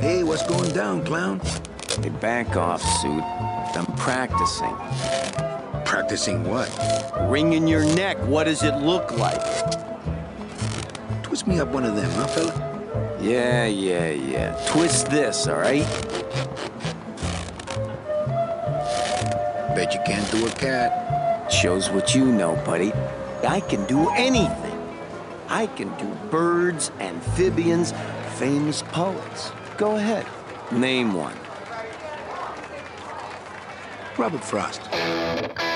Hey, what's going down, clown? Hey, back off, suit. I'm practicing. Practicing what? Ring in your neck, what does it look like? Twist me up one of them, huh, fella? Yeah, yeah, yeah. Twist this, all right? Bet you can't do a cat. Shows what you know, buddy. I can do anything. I can do birds, amphibians, famous poets. Go ahead. Name one. Robert Frost.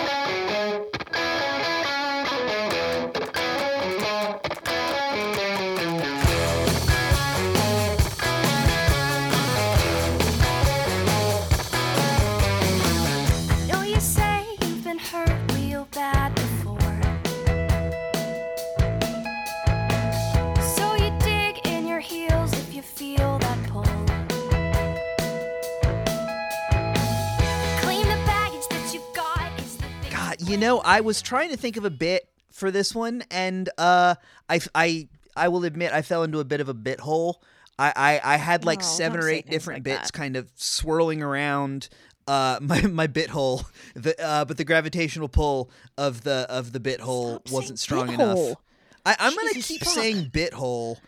I was trying to think of a bit for this one, and uh, I, I, I will admit I fell into a bit of a bit hole. I, I, I had like No, seven or eight different like bits that. kind of swirling around uh, my my bit hole. The uh, but the gravitational pull of the of the bit hole Stop wasn't strong enough. hole. I, I'm gonna keep fuck. saying bit hole.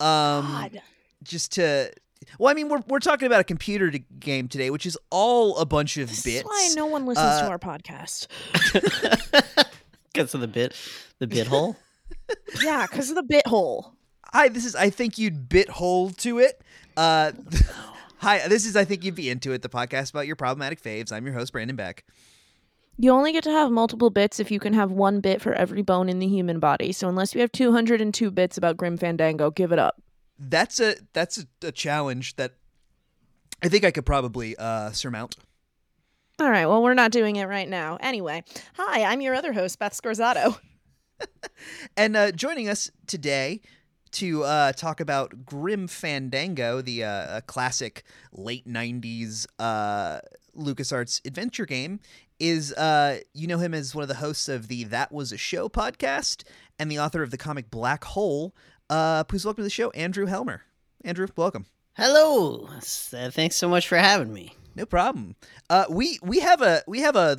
Um, God. just to. Well, I mean, we're we're talking about a computer t- game today, which is all a bunch of This bits. is why no one listens Uh, to our podcast. Because of the bit, the bit hole. Yeah, because of the bit hole. Hi, this is I think you'd bit hole to it. Uh, hi, this is I think you'd be into it. The podcast about your problematic faves. I'm your host Brandon Beck. You only get to have multiple bits if you can have one bit for every bone in the human body. So unless you have 202 bits about Grim Fandango, give it up. That's a that's a, a challenge that I think I could probably uh, surmount. All right, well, we're not doing it right now. Anyway, hi, I'm your other host, Beth Scorzato. And uh, joining us today to uh, talk about Grim Fandango, the uh, classic late '90s uh, LucasArts adventure game, is uh, you know him as one of the hosts of the That Was a Show podcast and the author of the comic Black Hole. Uh, please welcome to the show, Andrew Helmer. Andrew, welcome. Hello. Uh, Thanks so much for having me. No problem. Uh, we we have a we have a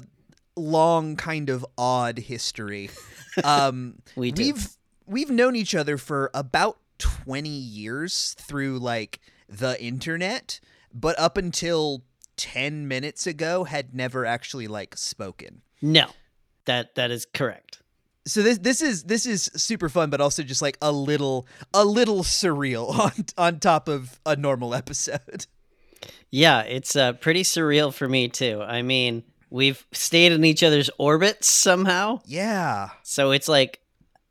long kind of odd history. Um, We do. we've we've known each other for about 20 years through like the internet but up until 10 minutes ago had never actually like spoken No, that that is correct. So this this is this is super fun but also just like a little a little surreal on on top of a normal episode Yeah, it's uh, pretty surreal for me too. I mean, we've stayed in each other's orbits somehow, yeah so it's like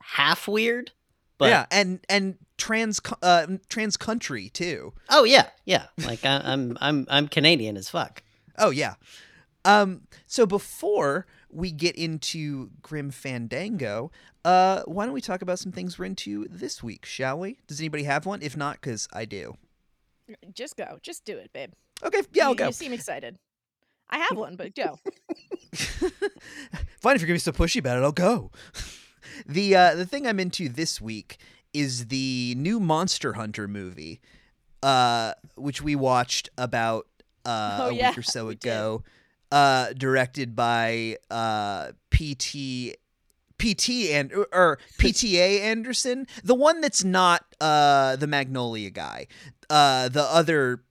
half weird. But yeah and and trans uh trans country too oh yeah, yeah. Like I, I'm I'm I'm Canadian as fuck. Oh yeah. Um so before we get into Grim Fandango, uh why don't we talk about some things we're into this week, shall we? Does anybody have one? If not, cuz I do. Just go. Just do it, babe. Okay, yeah, I'll you, go. You seem excited. I have one, but go. Fine if you're gonna be so pushy about it, I'll go. the uh the thing I'm into this week is the new Monster Hunter movie, uh, which we watched about uh, Oh, a yeah, week or so ago. did. Uh, directed by uh PT PT and or, PTA Anderson, the one that's not uh the Magnolia guy, uh the other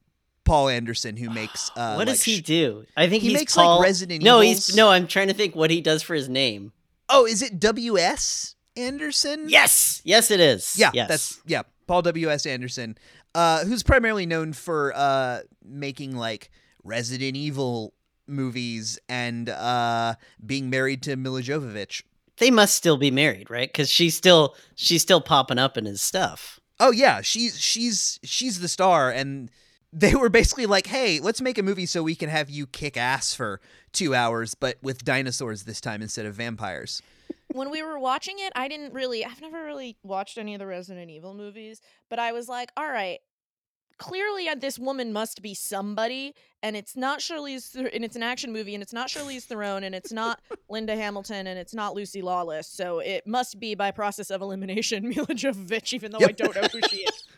Paul Anderson who makes uh what like does he do? I think he makes, like, Paul... Resident No, Evils. he's no. I'm trying to think what he does for his name. Oh, is it W.S. Anderson? Yes, yes, it is. Yeah, yes. that's yeah, Paul W.S. Anderson, uh, who's primarily known for uh, making like Resident Evil movies and uh, being married to Milla Jovovich. they must still be married, right? Because she's still she's still popping up in his stuff. Oh yeah, she's she's she's the star, and they were basically like, "Hey, let's make a movie so we can have you kick ass for two hours, but with dinosaurs this time instead of vampires." when we were watching it, I didn't really, I've never really watched any of the Resident Evil movies, but I was like, all right, clearly uh, this woman must be somebody, and it's not Charlize, Ther- and it's an action movie, and it's not Charlize Theron, and it's not Linda Hamilton, and it's not Lucy Lawless, so it must be by process of elimination Milla Jovovich, even though I don't know who she is.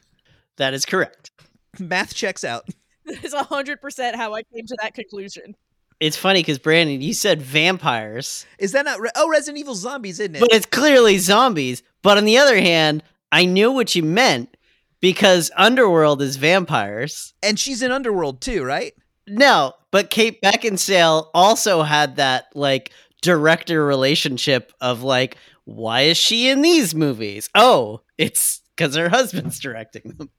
That is correct. Math checks out. That is hundred percent how I came to that conclusion. It's funny because Brandon, you said vampires, Is that not? Re- oh, Resident Evil Zombies, isn't it? but it's clearly zombies. But on the other hand, I knew what you meant because Underworld is vampires. and she's in Underworld too, right? No, but Kate Beckinsale also had that like director relationship of like, why is she in these movies? Oh, it's because her husband's directing them.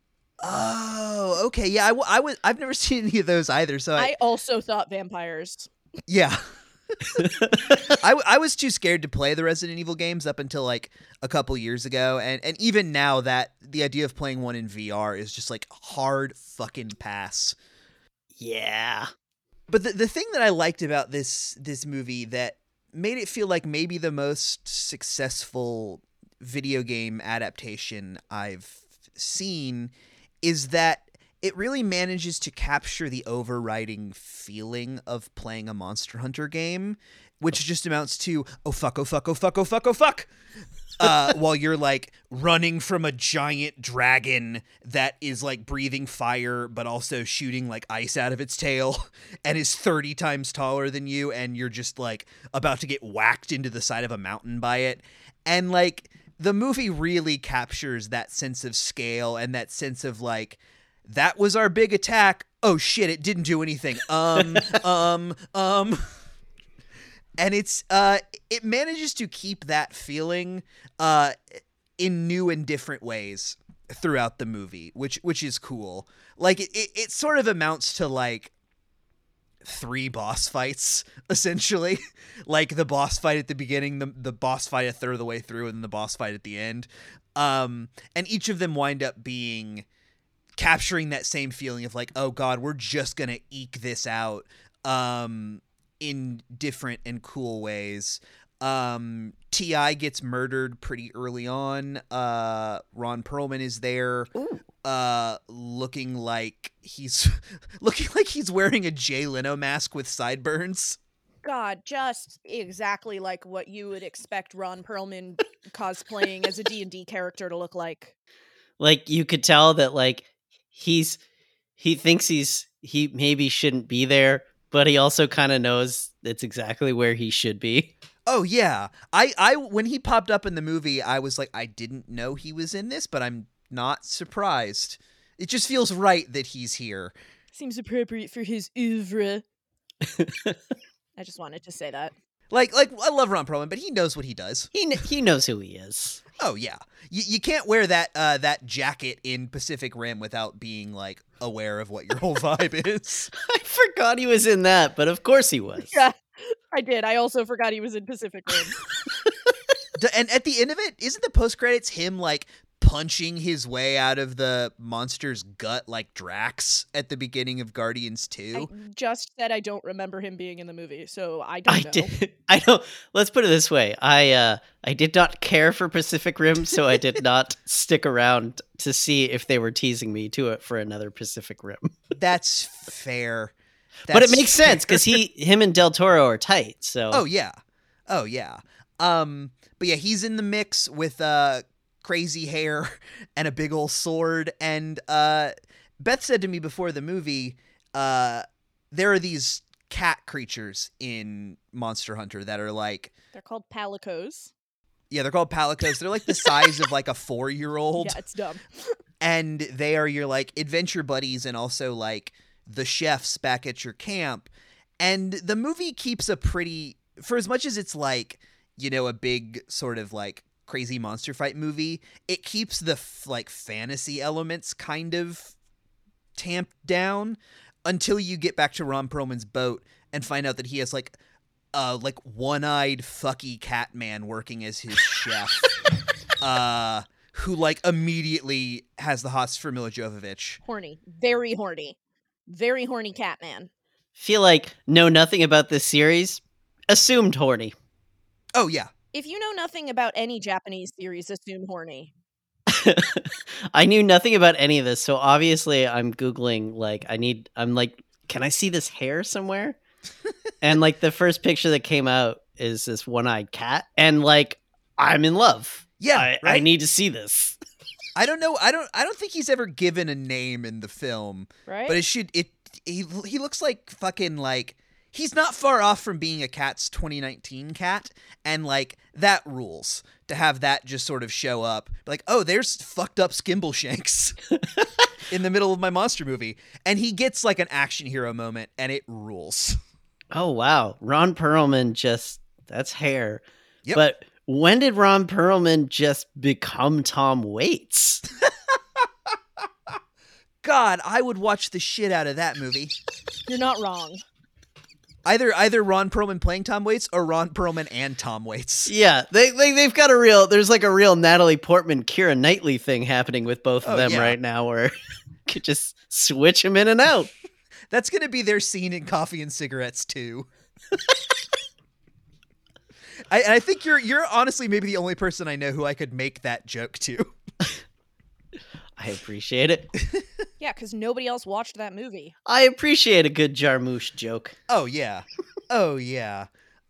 Oh, okay. Yeah, I, w- I was. I've never seen any of those either. So I, I also thought vampires. yeah. I, w- I was too scared to play the Resident Evil games up until like a couple years ago, and and even now that the idea of playing one in VR is just like hard fucking pass. Yeah. But the the thing that I liked about this this movie that made it feel like maybe the most successful video game adaptation I've seen is that it really manages to capture the overriding feeling of playing a Monster Hunter game, which just amounts to oh fuck, oh fuck, oh fuck, oh fuck, oh fuck. Uh, while you're like running from a giant dragon that is like breathing fire but also shooting like ice out of its tail and is 30 times taller than you and you're just like about to get whacked into the side of a mountain by it. And like the movie really captures that sense of scale and that sense of like that was our big attack. Oh shit it didn't do anything. Um um um and it's uh it manages to keep that feeling uh in new and different ways throughout the movie which which is cool. Like it, it, it sort of amounts to like three boss fights essentially. Like the boss fight at the beginning the, the boss fight a third of the way through and then the boss fight at the end. Um and each of them wind up being capturing that same feeling of like oh god we're just gonna eke this out. Um in different and cool ways. Um ti gets murdered pretty early on. Uh ron perlman is there uh looking like he's looking like he's wearing a jay leno mask with sideburns. God, just exactly like what you would expect Ron Perlman cosplaying as a D&D character to look like. Like you could tell that like he's he thinks he's he maybe shouldn't be there, but he also kind of knows it's exactly where he should be. Oh yeah. I I when he popped up in the movie, I was like I didn't know he was in this, but I'm not surprised. It just feels right that he's here. Seems appropriate for his oeuvre. I just wanted to say that. Like like I love Ron Perlman, but he knows what he does. He kn- he knows who he is. Oh yeah. You you can't wear that uh that jacket in Pacific Rim without being like aware of what your whole vibe is. I forgot he was in that, but of course he was. Yeah, I did. I also forgot he was in Pacific Rim. And at the end of it, isn't the post credits him like punching his way out of the monster's gut like Drax at the beginning of Guardians 2? I just said I don't remember him being in the movie, so I don't I know. did. I don't. Let's put it this way. I uh, I did not care for Pacific Rim, so I did not stick around to see if they were teasing me to it for another Pacific Rim. That's fair. but it That's makes sense because he, him, and Del Toro are tight. So Oh yeah. Oh yeah. Um but yeah, he's in the mix with uh crazy hair and a big old sword and uh Beth said to me before the movie uh there are these cat creatures in Monster Hunter that are like They're called palicos. yeah, they're called palicos. They're like the size of like a 4-year-old Yeah, it's dumb. and they are your like adventure buddies and also like the chefs back at your camp and the movie keeps a pretty for as much as it's like you know a big sort of like crazy monster fight movie it keeps the f- like fantasy elements kind of tamped down until you get back to Ron Perlman's boat and find out that he has like uh like one-eyed fucky cat man working as his chef uh who like immediately has the hots for Milla Jovovich. Horny. Very horny. Very horny cat man. feel like know nothing about this series. Assumed horny. Oh yeah. If you know nothing about any Japanese series, assume horny. I knew nothing about any of this, so obviously I'm googling. Like, I need. I'm like, can I see this hair somewhere? and like the first picture that came out is this one-eyed cat, and like I'm in love. Yeah, I, I need to see this. I don't know. I don't. I don't think he's ever given a name in the film, right? but it should. It. He. He looks like fucking like. He's not far off from being a Cats 2019 cat, and like that rules to have that just sort of show up. Like, oh, there's fucked up Skimbleshanks in the middle of my monster movie, and he gets like an action hero moment, and it rules. Oh wow, Ron Perlman just that's hair. Yep. But when did Ron Perlman just become Tom Waits? God, I would watch the shit out of that movie. You're not wrong. Either either Ron Perlman playing Tom Waits or Ron Perlman and Tom Waits. yeah, they, they they've got a real there's like a real Natalie Portman Keira Knightley thing happening with both of Oh, them yeah. right now where could just switch them in and out. That's gonna be their scene in Coffee and Cigarettes too. I, I think you're you're honestly maybe the only person I know who I could make that joke to. I appreciate it. Yeah, because nobody else watched that movie. I appreciate a good Jarmusch joke. Oh yeah, oh yeah.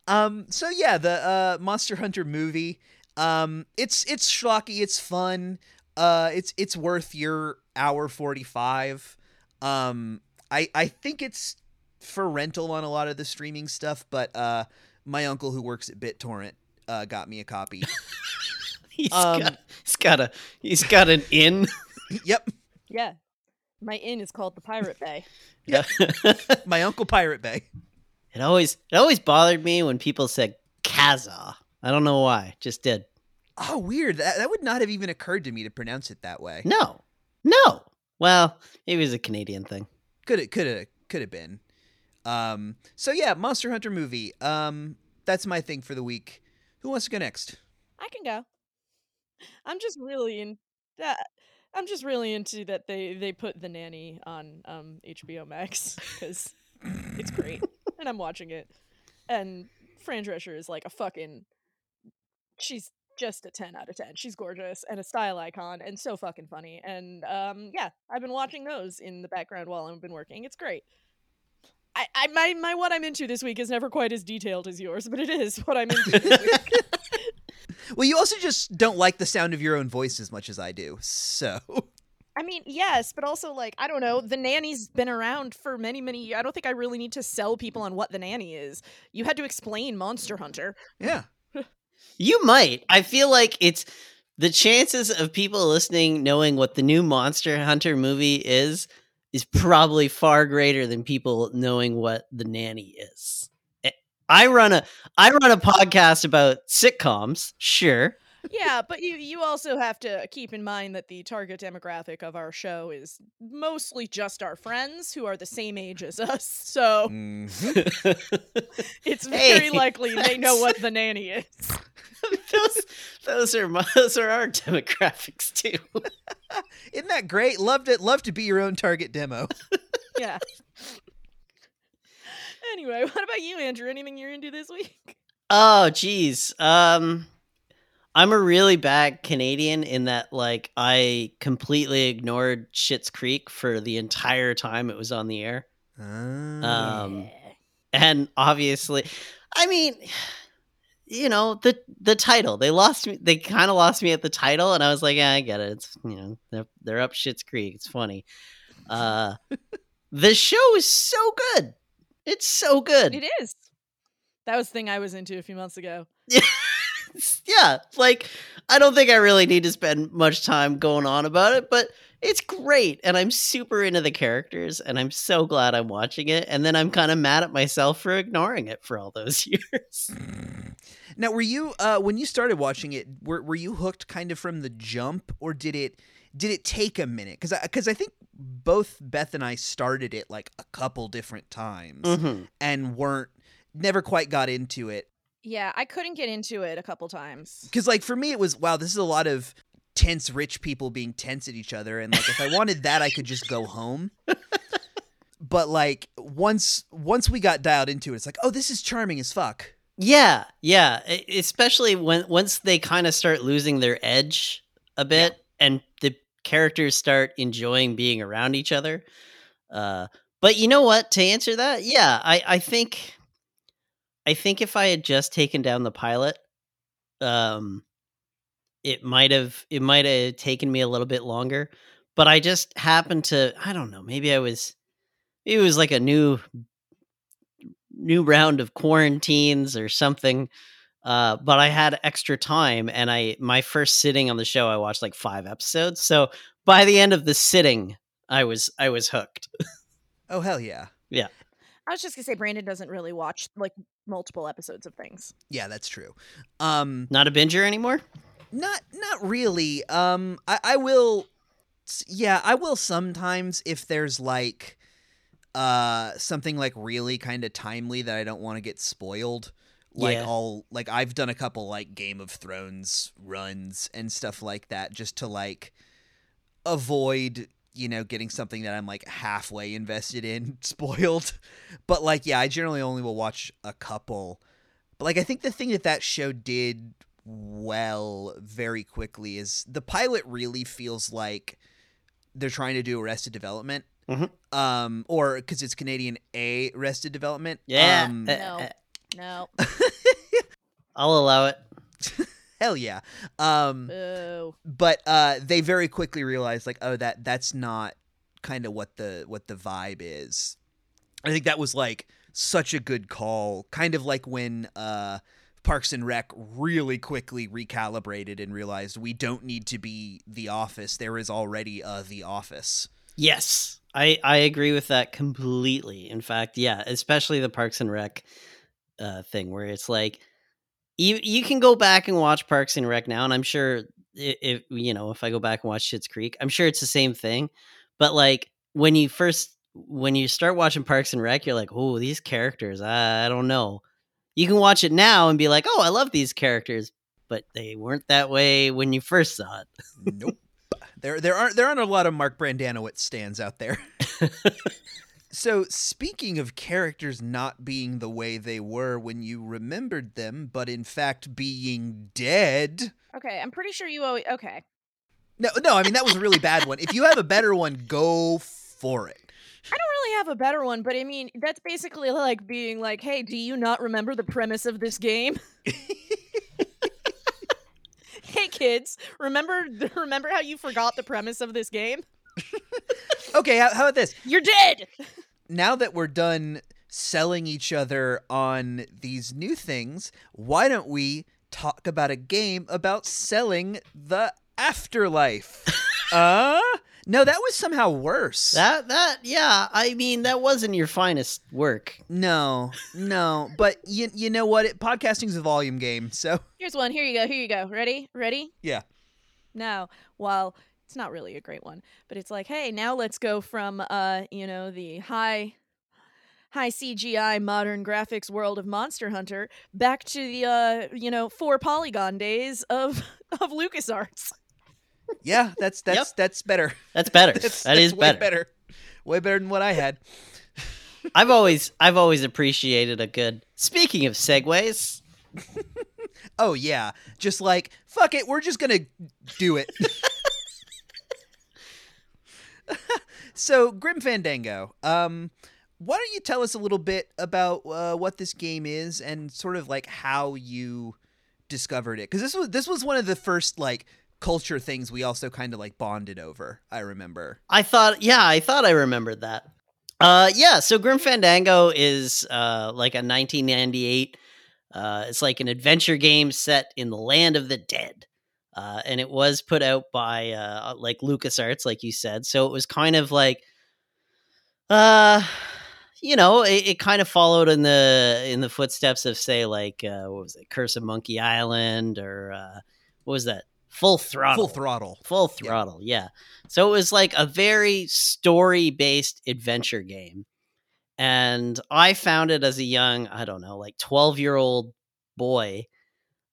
Um. So yeah, the uh, Monster Hunter movie. Um. It's it's schlocky. It's fun. Uh. It's it's worth your hour forty five. Um. I I think it's for rental on a lot of the streaming stuff, but uh, my uncle who works at BitTorrent uh got me a copy. He's Um, got he's got a he's got an in. yep. Yeah. My inn is called the Pirate Bay. Yeah. My uncle Pirate Bay. it always it always bothered me when people said Kaza. I don't know why. Just did. Oh, weird. That, that would not have even occurred to me to pronounce it that way. No. No. Well, it was a Canadian thing. Could it could have could have been. Um so yeah, Monster Hunter movie. Um that's my thing for the week. Who wants to go next? I can go. I'm just really in that. I'm just really into that they they put the nanny on um HBO Max because it's great and I'm watching it. And Fran Drescher is like a fucking. She's just a 10 out of 10. She's gorgeous and a style icon and so fucking funny. And um yeah, I've been watching those in the background while I've been working. It's great. I, I my my what I'm into this week is never quite as detailed as yours, but it is what I'm into this week. Well, you also just don't like the sound of your own voice as much as I do. So, I mean, yes, but also like I don't know. The nanny's been around for many, many. I don't think I really need to sell people on what the nanny is. You had to explain Monster Hunter. yeah. You might. I feel like it's the chances of people listening knowing what the new Monster Hunter movie is is probably far greater than people knowing what the nanny is. I run a I run a podcast about sitcoms, sure. yeah, but you you also have to keep in mind that the target demographic of our show is mostly just our friends who are the same age as us. So Mhm. it's very Hey, likely they know what the nanny is. those those are my, those are our demographics too. Isn't that great? Loved it. Love to be your own target demo. Yeah. Anyway, what about you, Andrew? Anything you're into this week? Oh, geez. Um, I'm a really bad Canadian in that, like, I completely ignored Schitt's Creek for the entire time it was on the air. Um, and obviously, I mean, you know the the title. They lost me. They kind of lost me at the title, and I was like, yeah, I get it. It's you know they're they're up Schitt's Creek. It's funny. Uh, the show is so good. It's so good. It is. That was the thing I was into a few months ago. yeah, like I don't think I really need to spend much time going on about it, but it's great and I'm super into the characters and I'm so glad I'm watching it and then I'm kind of mad at myself for ignoring it for all those years. Now, were you uh, when you started watching it? Were were you hooked kind of from the jump, or did it did it take a minute? Because because I, think both Beth and I started it like a couple different times Mhm. and weren't never quite got into it. Yeah, I couldn't get into it a couple times. Because like for me, it was wow. This is a lot of tense rich people being tense at each other, and like if I wanted that, I could just go home. But like once once we got dialed into it, it's like oh, this is charming as fuck. Yeah, yeah, especially when once they kind of start losing their edge a bit and the characters start enjoying being around each other. Uh but you know what, to answer that, yeah, I I think I think if I had just taken down the pilot um it might have it might have taken me a little bit longer, but I just happened to I don't know, maybe I was it was like a new new round of quarantines or something. Uh, but I had extra time, and I my first sitting on the show, I watched like five episodes. So by the end of the sitting, I was I was hooked. Oh hell yeah. Yeah. I was just gonna say Brandon doesn't really watch like multiple episodes of things. Yeah, that's true. Um Not a binger anymore. not not really. Um I I will yeah, I will sometimes if there's like uh something like really kind of timely that I don't want to get spoiled. Like Yeah. I'll like I've done a couple like Game of Thrones runs and stuff like that just to like avoid you know getting something that I'm like halfway invested in spoiled. But like yeah, I generally only will watch a couple. But like I think the thing that that show did well very quickly is the pilot really feels like they're trying to do Arrested Development. Mhm. Um, or because it's Canadian A Arrested Development. Yeah, Um, uh, No. No. I'll allow it. hell yeah. Um, Boo. but uh, they very quickly realized like, oh, that that's not kind of what the what the vibe is. I think that was like such a good call. Kind of like when uh, Parks and Rec really quickly recalibrated and realized we don't need to be The Office. There is already a The Office. Yes, I I agree with that completely. In fact, yeah, especially the Parks and Rec uh, thing where it's like you you can go back and watch Parks and Rec now, and I'm sure if you know if I go back and watch Schitt's Creek, I'm sure it's the same thing. But like when you first when you start watching Parks and Rec, you're like, oh, these characters, I, I don't know. You can watch it now and be like, oh, I love these characters, but they weren't that way when you first saw it. Nope. there there aren't there aren't a lot of Mark Brendanawicz stands out there. so speaking of characters not being the way they were when you remembered them, but in fact being dead. Okay, I'm pretty sure you always okay. No, no, I mean that was a really bad one. If you have a better one, go for it. I don't really have a better one, but I mean that's basically like being like, "Hey, do you not remember the premise of this game?" hey kids, remember remember how you forgot the premise of this game? Okay, how, how about this? You're dead. Now that we're done selling each other on these new things, why don't we talk about a game about selling the afterlife? uh? No, that was somehow worse. That that yeah, I mean that wasn't your finest work. No, no, but you you know what? It, podcasting's a volume game, so Here's one. Here you go. Here you go. Ready? Ready? yeah. Now, well, it's not really a great one, but it's like, hey, now let's go from uh, you know, the high high CGI modern graphics world of Monster Hunter back to the uh, you know, four polygon days of of LucasArts. Yeah, that's that's Yep. that's better. That's better. That's, that that's is way better. better. Way better than what I had. I've always I've always appreciated a good. Speaking of segues, Oh yeah, just like fuck it, we're just gonna do it. so Grim Fandango, um, why don't you tell us a little bit about uh, what this game is and sort of like how you discovered it? Because this was this was one of the first like culture things we also kind of like bonded over. I remember. I thought yeah, I thought I remembered that. Uh yeah, so Grim Fandango is uh like a 1998 uh it's like an adventure game set in the land of the dead. Uh and it was put out by uh like LucasArts like you said. So it was kind of like uh you know, it, it kind of followed in the in the footsteps of say like uh what was it? Curse of Monkey Island or uh what was that? Full Throttle. Full throttle. Full Yeah. throttle, yeah. So it was like a very story based adventure game. And I found it as a young, I don't know, like 12 year old boy.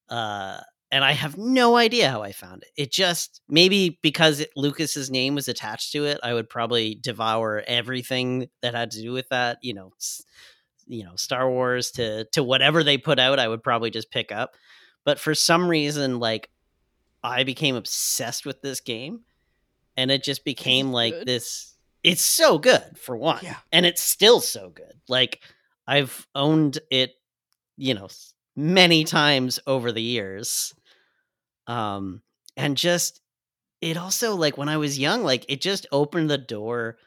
Uh, and I have no idea how I found it. It just maybe because it, Lucas's name was attached to it, I would probably devour everything that had to do with that. You know, you know, Star Wars to to whatever they put out, I would probably just pick up. But for some reason, like I became obsessed with this game, and it just became like good? this. It's so good for one, Yeah. and it's still so good. Like I've owned it, you know, many times over the years. Um, and just it also like when I was young, like it just opened the door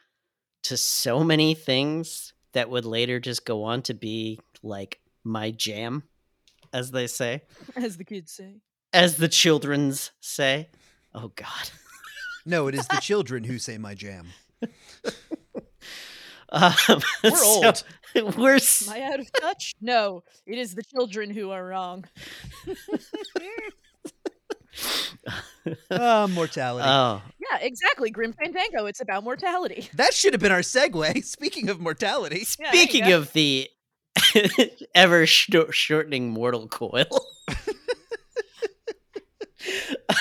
to so many things that would later just go on to be like my jam, as they say, As the kids say. as the children's say. Oh God. No, it is the children who say my jam. Um, We're so old. We're s- Am I out of touch? No, it is the children who are wrong. Ah, mortality. oh Yeah, exactly. Grim Fandango. It's about mortality. that should have been our segue. Speaking of mortality, Yeah, Speaking go. of the ever shor- shortening mortal coil.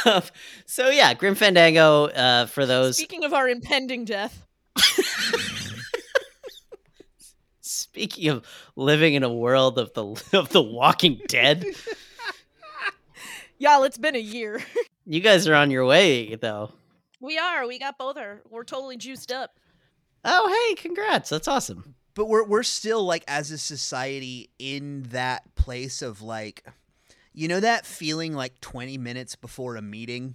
um, so yeah, Grim Fandango. Uh, for those Speaking of our impending death, speaking of living in a world of the of the Walking Dead, y'all, it's been a year. you guys are on your way though. we are. We got both our. We're totally juiced up. Oh hey, congrats! That's awesome. but we're we're still like as a society in that place of like you know that feeling like 20 minutes before a meeting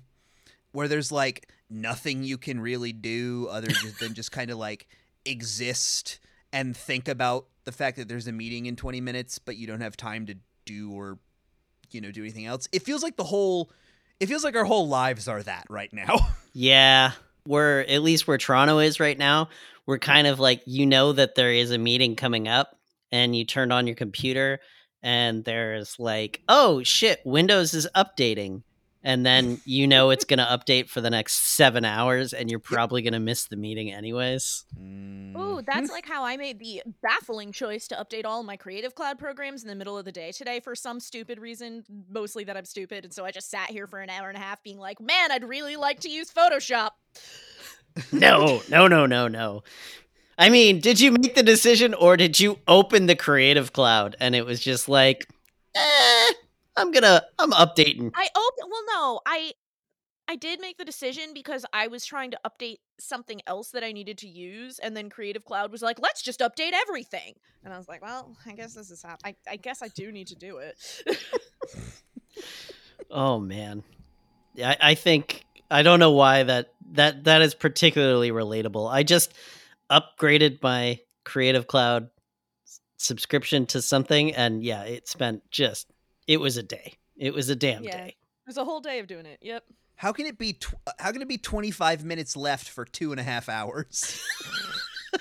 where there's like nothing you can really do other than just kind of like exist and think about the fact that there's a meeting in 20 minutes but you don't have time to do or you know do anything else. It feels like the whole it feels like our whole lives are that right now. Yeah, we're at least where Toronto is right now. We're kind of like you know that there is a meeting coming up, and you turned on your computer, and there's like, oh shit, Windows is updating, and then you know it's gonna update for the next seven hours, and you're probably gonna miss the meeting anyways. Ooh, that's like how I made the baffling choice to update all my Creative Cloud programs in the middle of the day today for some stupid reason, mostly that I'm stupid, and so I just sat here for an hour and a half being like, "Man, I'd really like to use Photoshop." no, no, no, no, no. I mean, did you make the decision, or did you open the Creative Cloud and it was just like, eh, I'm gonna, I'm updating. I open well no, I I did make the decision because I was trying to update something else that I needed to use, and then Creative Cloud was like, "Let's just update everything," and I was like, "Well, I guess this is hap- I I guess I do need to do it." Oh man, I, I think I don't know why that that that is particularly relatable. I just upgraded my Creative Cloud subscription to something, and yeah, it spent just it was a day. It was a damn Yeah. day. There's a whole day of doing it. Yep. how can it be tw- how can it be 25 minutes left for two and a half hours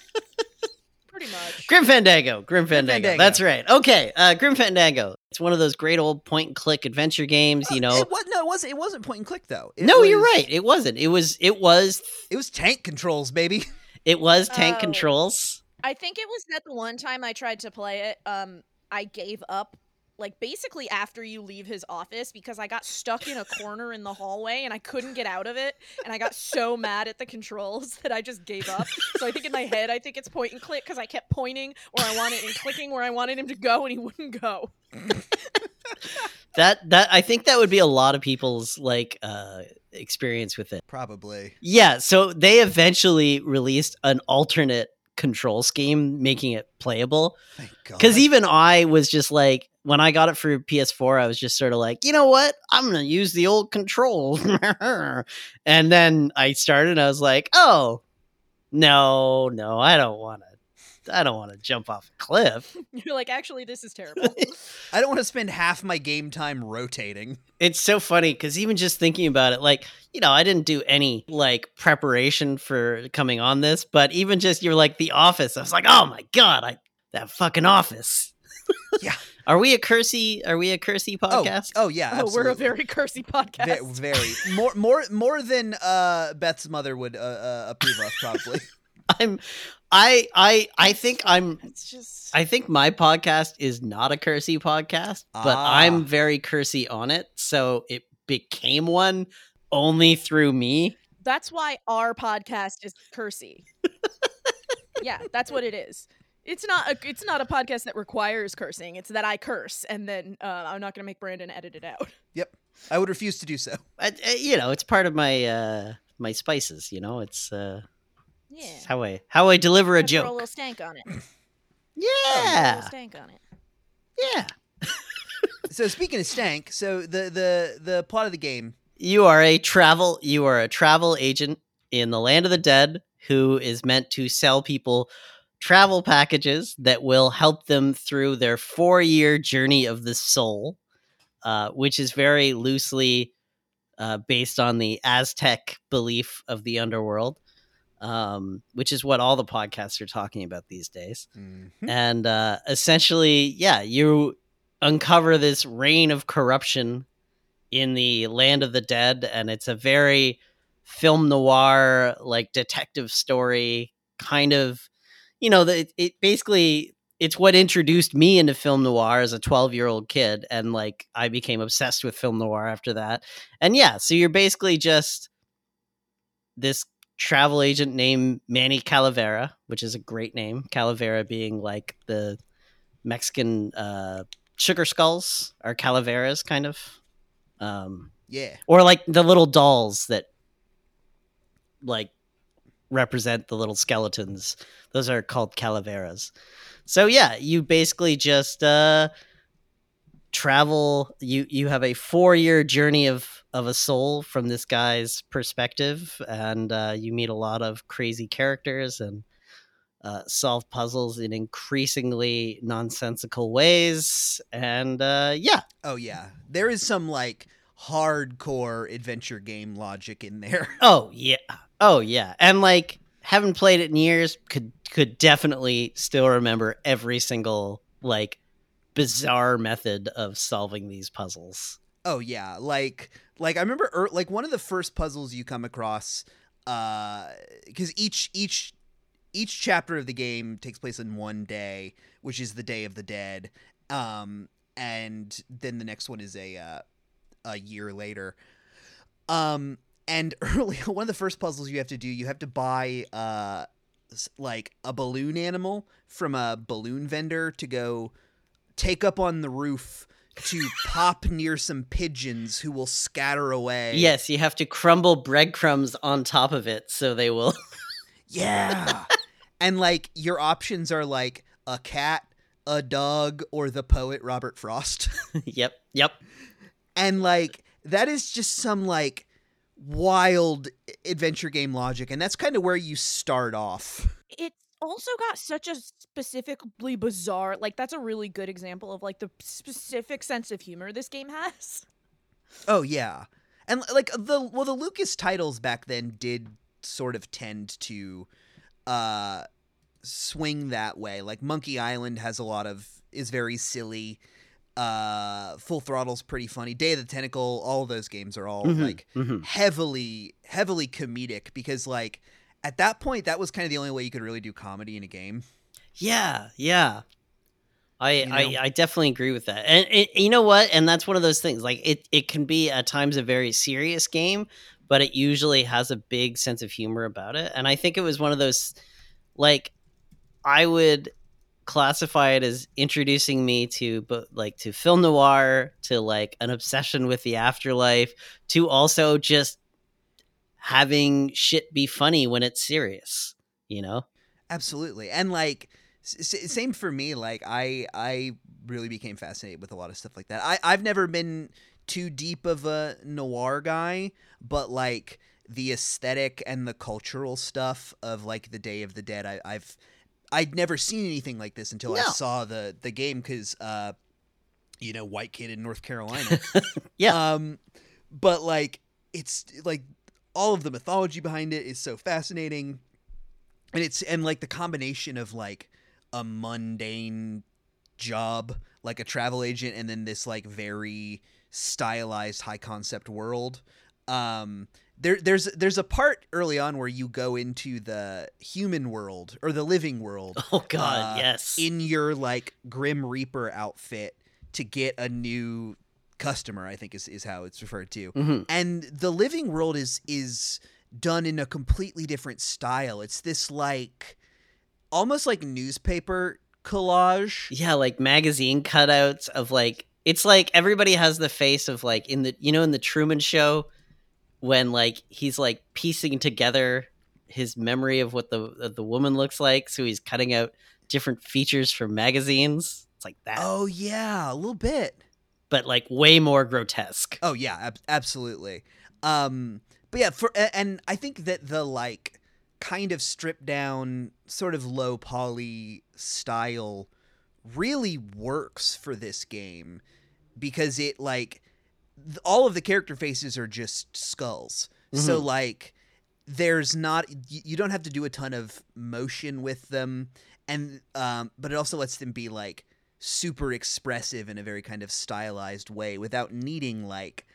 Pretty much. Grim Fandango, Grim Fandango. Fandango. That's right. Okay, uh, Grim Fandango. It's one of those great old point and click adventure games. You know. it was no, it wasn't. It wasn't point and click though. It no, you're right. It wasn't. It was. It was. It was tank controls, baby. It was tank Oh. controls. I think it was that the one time I tried to play it, um, I gave up like basically after you leave his office because I got stuck in a corner in the hallway and I couldn't get out of it and I got so mad at the controls that I just gave up. So I think in my head I think it's point and click because I kept pointing where I wanted and clicking where I wanted him to go and he wouldn't go. That that I think that would be a lot of people's like uh experience with it. Probably. Yeah, so they eventually released an alternate control scheme making it playable cuz even I was just like when I got it for PS4 I was just sort of like, "You know what? I'm going to use the old controls." and then I started and I was like, "Oh, no, no, I don't want to I don't want to jump off a cliff." You're like, actually, this is terrible. I don't want to spend half my game time rotating. It's so funny because even just thinking about it, like, you know, I didn't do any like preparation for coming on this, but even just you're like the office, I was like, oh my god, I that fucking office. Yeah. Are we a cursey? Are we a cursey podcast? Oh, oh yeah. oh, we're a very cursy podcast. Ve- very more more more than uh, Beth's mother would uh, uh, approve of, probably. I'm, I, I, I think I'm. it's just I think my podcast is not a cursey podcast, but Ah. I'm very cursy on it, so it became one only through me. That's why our podcast is cursy. yeah, that's what it is. It's not a it's not a podcast that requires cursing. It's that I curse and then uh, I'm not going to make Brandon edit it out. Yep, I would refuse to do so. I, I- you know, it's part of my uh my spices. You know, it's uh Yeah. it's how I how I deliver a Have to throw a joke. little stank on it. Throw a Yeah, little stank on it. yeah. So speaking of stank, so the the the plot of the game you are a travel you are a travel agent in the land of the dead who is meant to sell people travel packages that will help them through their four year journey of the soul, uh, which is very loosely uh, based on the Aztec belief of the underworld, um, which is what all the podcasts are talking about these days. Mhm. And uh, essentially, yeah, you uncover this reign of corruption in the land of the dead, and it's a very film noir, like detective story kind of. You know, it, it basically it's what introduced me into film noir as a 12 year old kid and like i became obsessed with film noir after that and yeah so you're basically just this travel agent named manny calavera which is a great name. Calavera being like the mexican uh sugar skulls are calaveras kind of. Um Yeah. or like the little dolls that like represent the little skeletons. Those are called calaveras. So yeah you basically just uh travel. You you have a four year journey of of a soul from this guy's perspective and uh you meet a lot of crazy characters and uh, solve puzzles in increasingly nonsensical ways and uh yeah Oh yeah. There is some like hardcore adventure game logic in there. Oh yeah. Oh yeah. And like haven't played it in years, could could definitely still remember every single like bizarre method of solving these puzzles. Oh yeah, like like I remember er, like one of the first puzzles you come across uh cuz each each each chapter of the game takes place in one day, which is the Day of the Dead. Um and then the next one is a uh, a year later. Um and early one of the first puzzles you have to do, you have to buy uh like a balloon animal from a balloon vendor to go take up on the roof to pop near some pigeons who will scatter away. Yes, you have to crumble breadcrumbs on top of it so they will Yeah. and like your options are like a cat, a dog, or the poet Robert Frost. Yep. Yep. and like that is just some like wild adventure game logic and that's kind of where you start off. It's also got such a specifically bizarre, like that's a really good example of like the specific sense of humor this game has. Oh yeah. And like the well the Lucas titles back then did sort of tend to uh swing that way. Like Monkey Island has a lot of is very silly. Uh Full Throttle's pretty funny. Day of the Tentacle, all of those games are all Mhm, like mhm. heavily heavily comedic because like at that point that was kind of the only way you could really do comedy in a game. Yeah, yeah. I, You know? I I definitely agree with that. And it, you know what? And that's one of those things. Like it it can be at times a very serious game, but it usually has a big sense of humor about it. And I think it was one of those like I would classify it as introducing me to but like to film noir, to like an obsession with the afterlife, to also just having shit be funny when it's serious, you know? Absolutely. And like s- s- same for me like I I really became fascinated with a lot of stuff like that. I I've never been too deep of a noir guy, but like the aesthetic and the cultural stuff of like the Day of the Dead I I've I'd never seen anything like this until I saw the the game cuz uh you know, white kid in North Carolina. Yeah. Um but like it's like all of the mythology behind it is so fascinating and it's and like the combination of like a mundane job like a travel agent and then this like very stylized high concept world um there there's there's a part early on where you go into the human world or the living world Oh god, uh, yes. in your like grim reaper outfit to get a new customer i think is, is how it's referred to Mhm. and the living world is is done in a completely different style it's this like almost like newspaper collage Yeah, like magazine cutouts of like it's like everybody has the face of like in the you know in the Truman show when like he's like piecing together his memory of what the of the woman looks like so he's cutting out different features from magazines. It's like that. oh yeah a little bit But like way more grotesque. Oh yeah, ab- absolutely. Um, but yeah, for and I think that the like kind of stripped down, sort of low poly style really works for this game because it like th- all of the character faces are just skulls. So Mhm. like there's not you don't have to do a ton of motion with them and um but it also lets them be like super expressive in a very kind of stylized way without needing like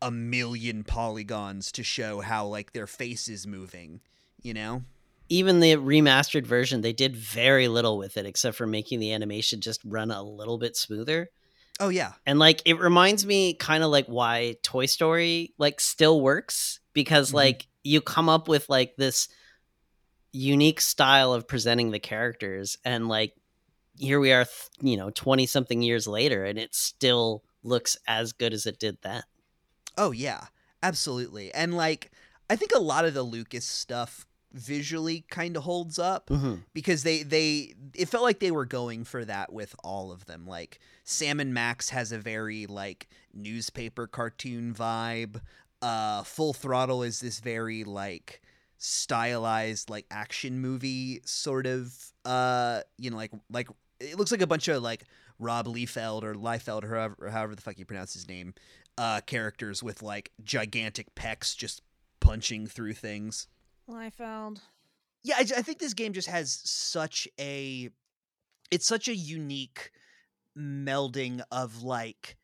a million polygons to show how like their face is moving, you know? Even the remastered version, they did very little with it except for making the animation just run a little bit smoother. Oh yeah. And like it reminds me kind of like why Toy Story like still works because Mhm. like you come up with like this unique style of presenting the characters and like here we are you know 20 something years later and it still looks as good as it did then. Oh yeah, absolutely. And like I think a lot of the Lucas stuff visually kind of holds up Mhm. because they they it felt like they were going for that with all of them. Like Sam and Max has a very like newspaper cartoon vibe. Uh Full Throttle is this very like stylized like action movie sort of uh you know like like it looks like a bunch of like Rob Liefeld or Liefeld or however, or however the fuck you pronounce his name uh characters with like gigantic pecs just punching through things. Liefeld. Yeah, I, I think this game just has such a it's such a unique melding of like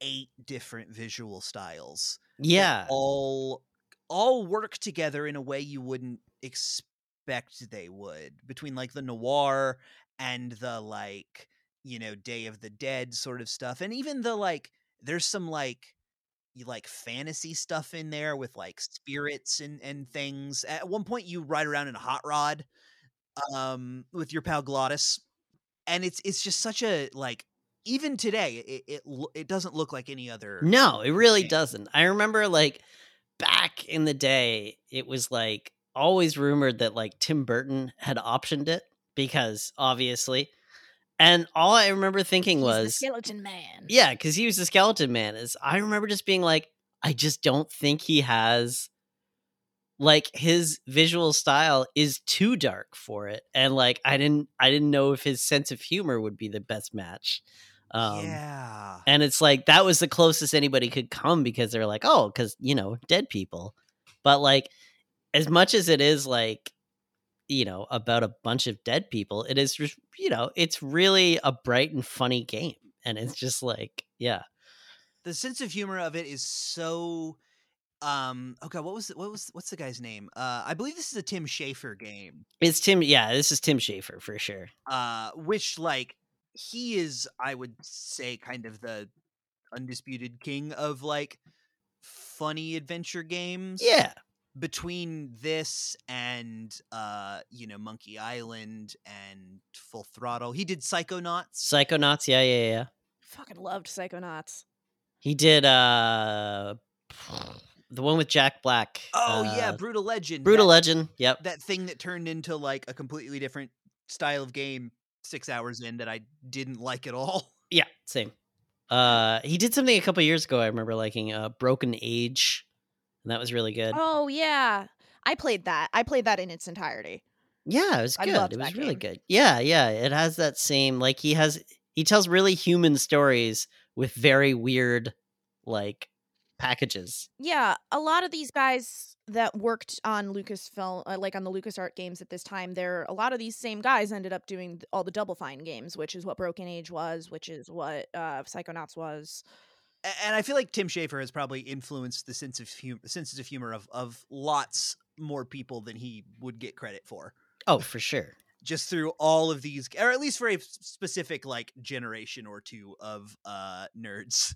eight different visual styles Yeah. all all work together in a way you wouldn't expect they would between like the noir and the like you know day of the dead sort of stuff and even the like there's some like you like fantasy stuff in there with like spirits and and things at one point you ride around in a hot rod um with your pal glottis and it's it's just such a like even today it it, it doesn't look like any other No, it really game. doesn't. I remember like back in the day, it was like always rumored that like Tim Burton had optioned it because obviously. And all I remember thinking He's the was skeleton man. yeah, because he was the skeleton man. Is I remember just being like, I just don't think he has like his visual style is too dark for it. And like I didn't I didn't know if his sense of humor would be the best match. Um yeah and it's like that was the closest anybody could come because they're like, oh, because you know, dead people. But like, as much as it is like, you know, about a bunch of dead people, it is, you know, it's really a bright and funny game, and it's just like, yeah, the sense of humor of it is so um okay what was the, what was what's the guy's name uh i believe this is a tim schafer game it's Tim. Yeah, this is Tim Schafer for sure. uh which like he is i would say kind of the undisputed king of like funny adventure games Yeah, between this and uh you know monkey island and full throttle he did psychonauts Psychonauts. Yeah, yeah, yeah. Fucking loved Psychonauts. He did uh the one with Jack Black. oh yeah uh, brutal legend Brutal that- Legend. Yep. that thing that turned into like a completely different style of game six hours in that I didn't like at all. Yeah, same. Uh, he did something a couple years ago. I remember liking uh, Broken Age, and that was really good. Oh yeah, I played that. I played that in its entirety. yeah, it was good. It was really game. good. Yeah, yeah. It has that same like he has. He tells really human stories with very weird, like packages. Yeah, a lot of these guys that worked on Lucasfilm, uh, like on the LucasArt games at this time, there a lot of these same guys ended up doing all the Double Fine games, which is what Broken Age was, which is what uh, Psychonauts was. A- And I feel like Tim Schafer has probably influenced the sense of hum- senses of humor of of lots more people than he would get credit for. Oh, for sure. Just through all of these, or at least for a specific like generation or two of uh nerds.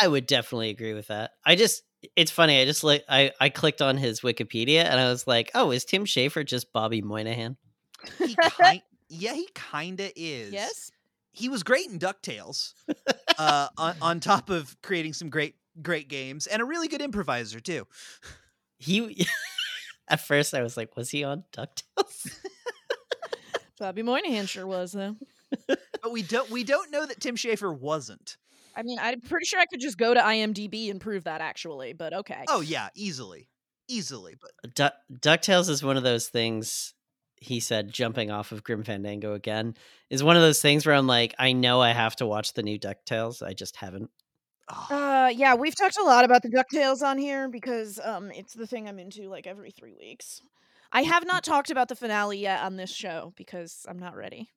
I would definitely agree with that. I just it's funny. I just like I I clicked on his Wikipedia and I was like, oh, is Tim Schafer just Bobby Moynihan? He kind, yeah, he kinda is. Yes, he was great in Ducktales. uh, on, on top of creating some great great games and a really good improviser too. He at first I was like, was he on DuckTales? Bobby Moynihan sure was though. But we don't we don't know that Tim Schafer wasn't. I mean, I'm pretty sure I could just go to IMDb and prove that actually, but okay. Oh yeah, easily, easily. But Du- Ducktales is one of those things. He said, jumping off of Grim Fandango again is one of those things where I'm like, I know I have to watch the new Ducktales. I just haven't. oh, Uh, yeah, we've talked a lot about the Ducktales on here because um, it's the thing I'm into like every three weeks. I have not talked about the finale yet on this show because I'm not ready.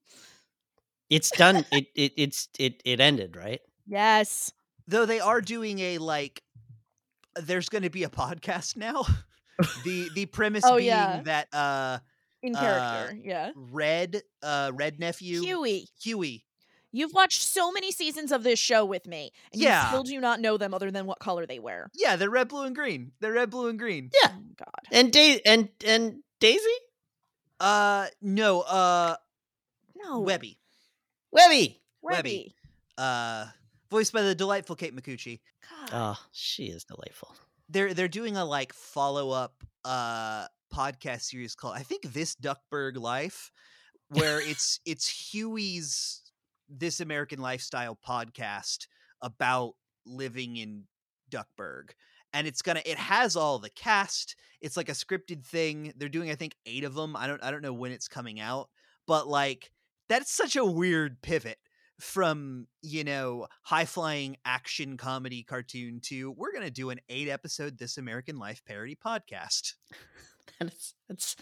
It's done. it, it it's it it ended right. Yes. though they are doing a like, there's going to be a podcast now. the The premise Oh, being yeah. that uh, In Uh, character, yeah. Red, uh, Red nephew, Huey, Huey. you've watched so many seasons of this show with me, and Yeah. you still do not know them other than what color they wear. Yeah, they're red, blue, and green. They're red, blue, and green. Yeah. Oh, God. And da- and and Daisy Uh, no, uh, No. Webby. Webby. Webby. Webby. Uh, voiced by the delightful Kate Micucci. God. Oh, she is delightful. they're they're doing a like follow up uh podcast series called I think This Duckburg Life, where it's it's Huey's This American Lifestyle podcast about living in Duckburg. And it's gonna it has all the cast. It's like a scripted thing. They're doing I think eight of them. I don't I don't know when it's coming out, but like that's such a weird pivot from you know high flying action comedy cartoon to we're gonna do an eight episode This American Life parody podcast. That's that's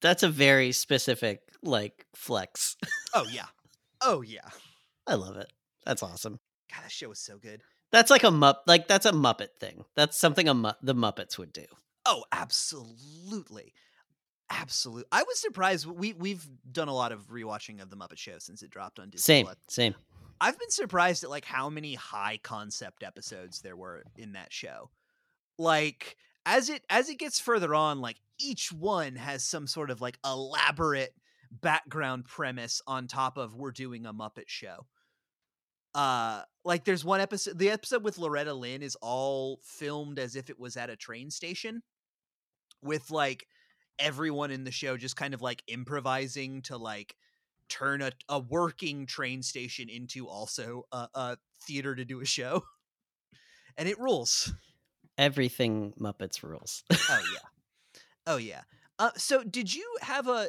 that's a very specific like flex. Oh yeah, oh yeah. I love it. That's awesome. God, that show was so good. That's like a mupp like that's a Muppet thing. That's something a mu- the Muppets would do. Oh, absolutely. Absolutely. I was surprised. We we've done a lot of rewatching of the Muppet Show since it dropped on Disney. Same, Plus. same. I've been surprised at like how many high concept episodes there were in that show. Like as it as it gets further on, like each one has some sort of like elaborate background premise on top of we're doing a Muppet show. Uh like there's one episode the episode with Loretta Lynn is all filmed as if it was at a train station with like everyone in the show just kind of like improvising to like turn a, a working train station into also a, a theater to do a show and it rules Everything Muppets rules. oh yeah oh yeah uh, so did you have a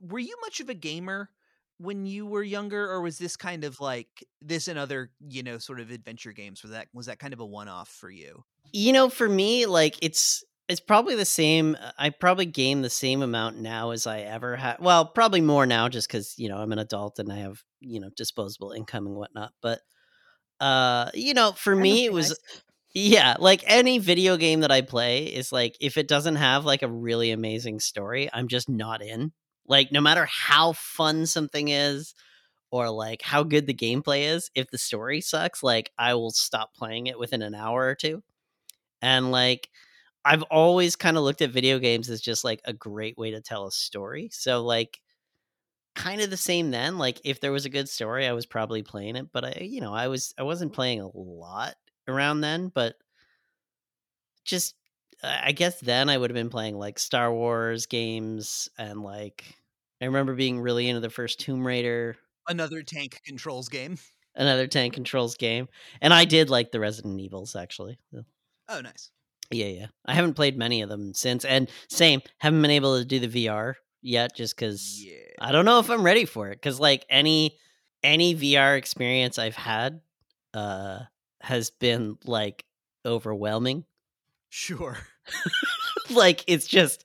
were you much of a gamer when you were younger or was this kind of like this and other you know sort of adventure games was that was that kind of a one-off for you you know, for me, like it's it's probably the same. uh, I probably game the same amount now as I ever had. Well, probably more now, just because you know I'm an adult and I have you know disposable income and whatnot. But uh, you know, for That me, it was nice. Yeah, like any video game that I play is like if it doesn't have like a really amazing story, I'm just not in. Like no matter how fun something is or like how good the gameplay is, if the story sucks, like I will stop playing it within an hour or two. And like I've always kind of looked at video games as just like a great way to tell a story. So like kind of the same then, like if there was a good story, I was probably playing it, but I you know, I was I wasn't playing a lot around then, but just I I guess then I would have been playing like Star Wars games and like I remember being really into the first Tomb Raider, another tank controls game another tank controls game, and I did like the Resident Evils actually. Oh nice Yeah, yeah. I haven't played many of them since, and same haven't been able to do the VR yet, just because yeah I don't know if I'm ready for it. Because like any any VR experience I've had uh has been like overwhelming. sure like it's just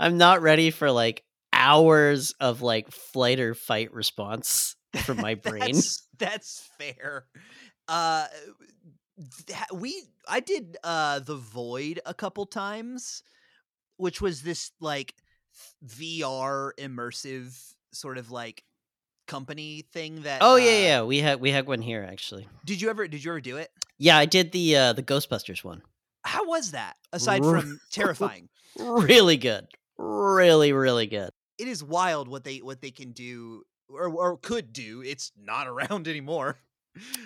I'm not ready for like hours of like flight or fight response from my brain. That's, that's fair. Uh, we I did uh the Void a couple times, which was this like VR immersive sort of like company thing that. oh uh, yeah, yeah. We had we had one here actually. Did you ever did you ever do it? Yeah, I did the uh the Ghostbusters one. How was that? Aside from terrifying, Really good. Really, really good. it is wild what they what they can do or or could do. It's not around anymore.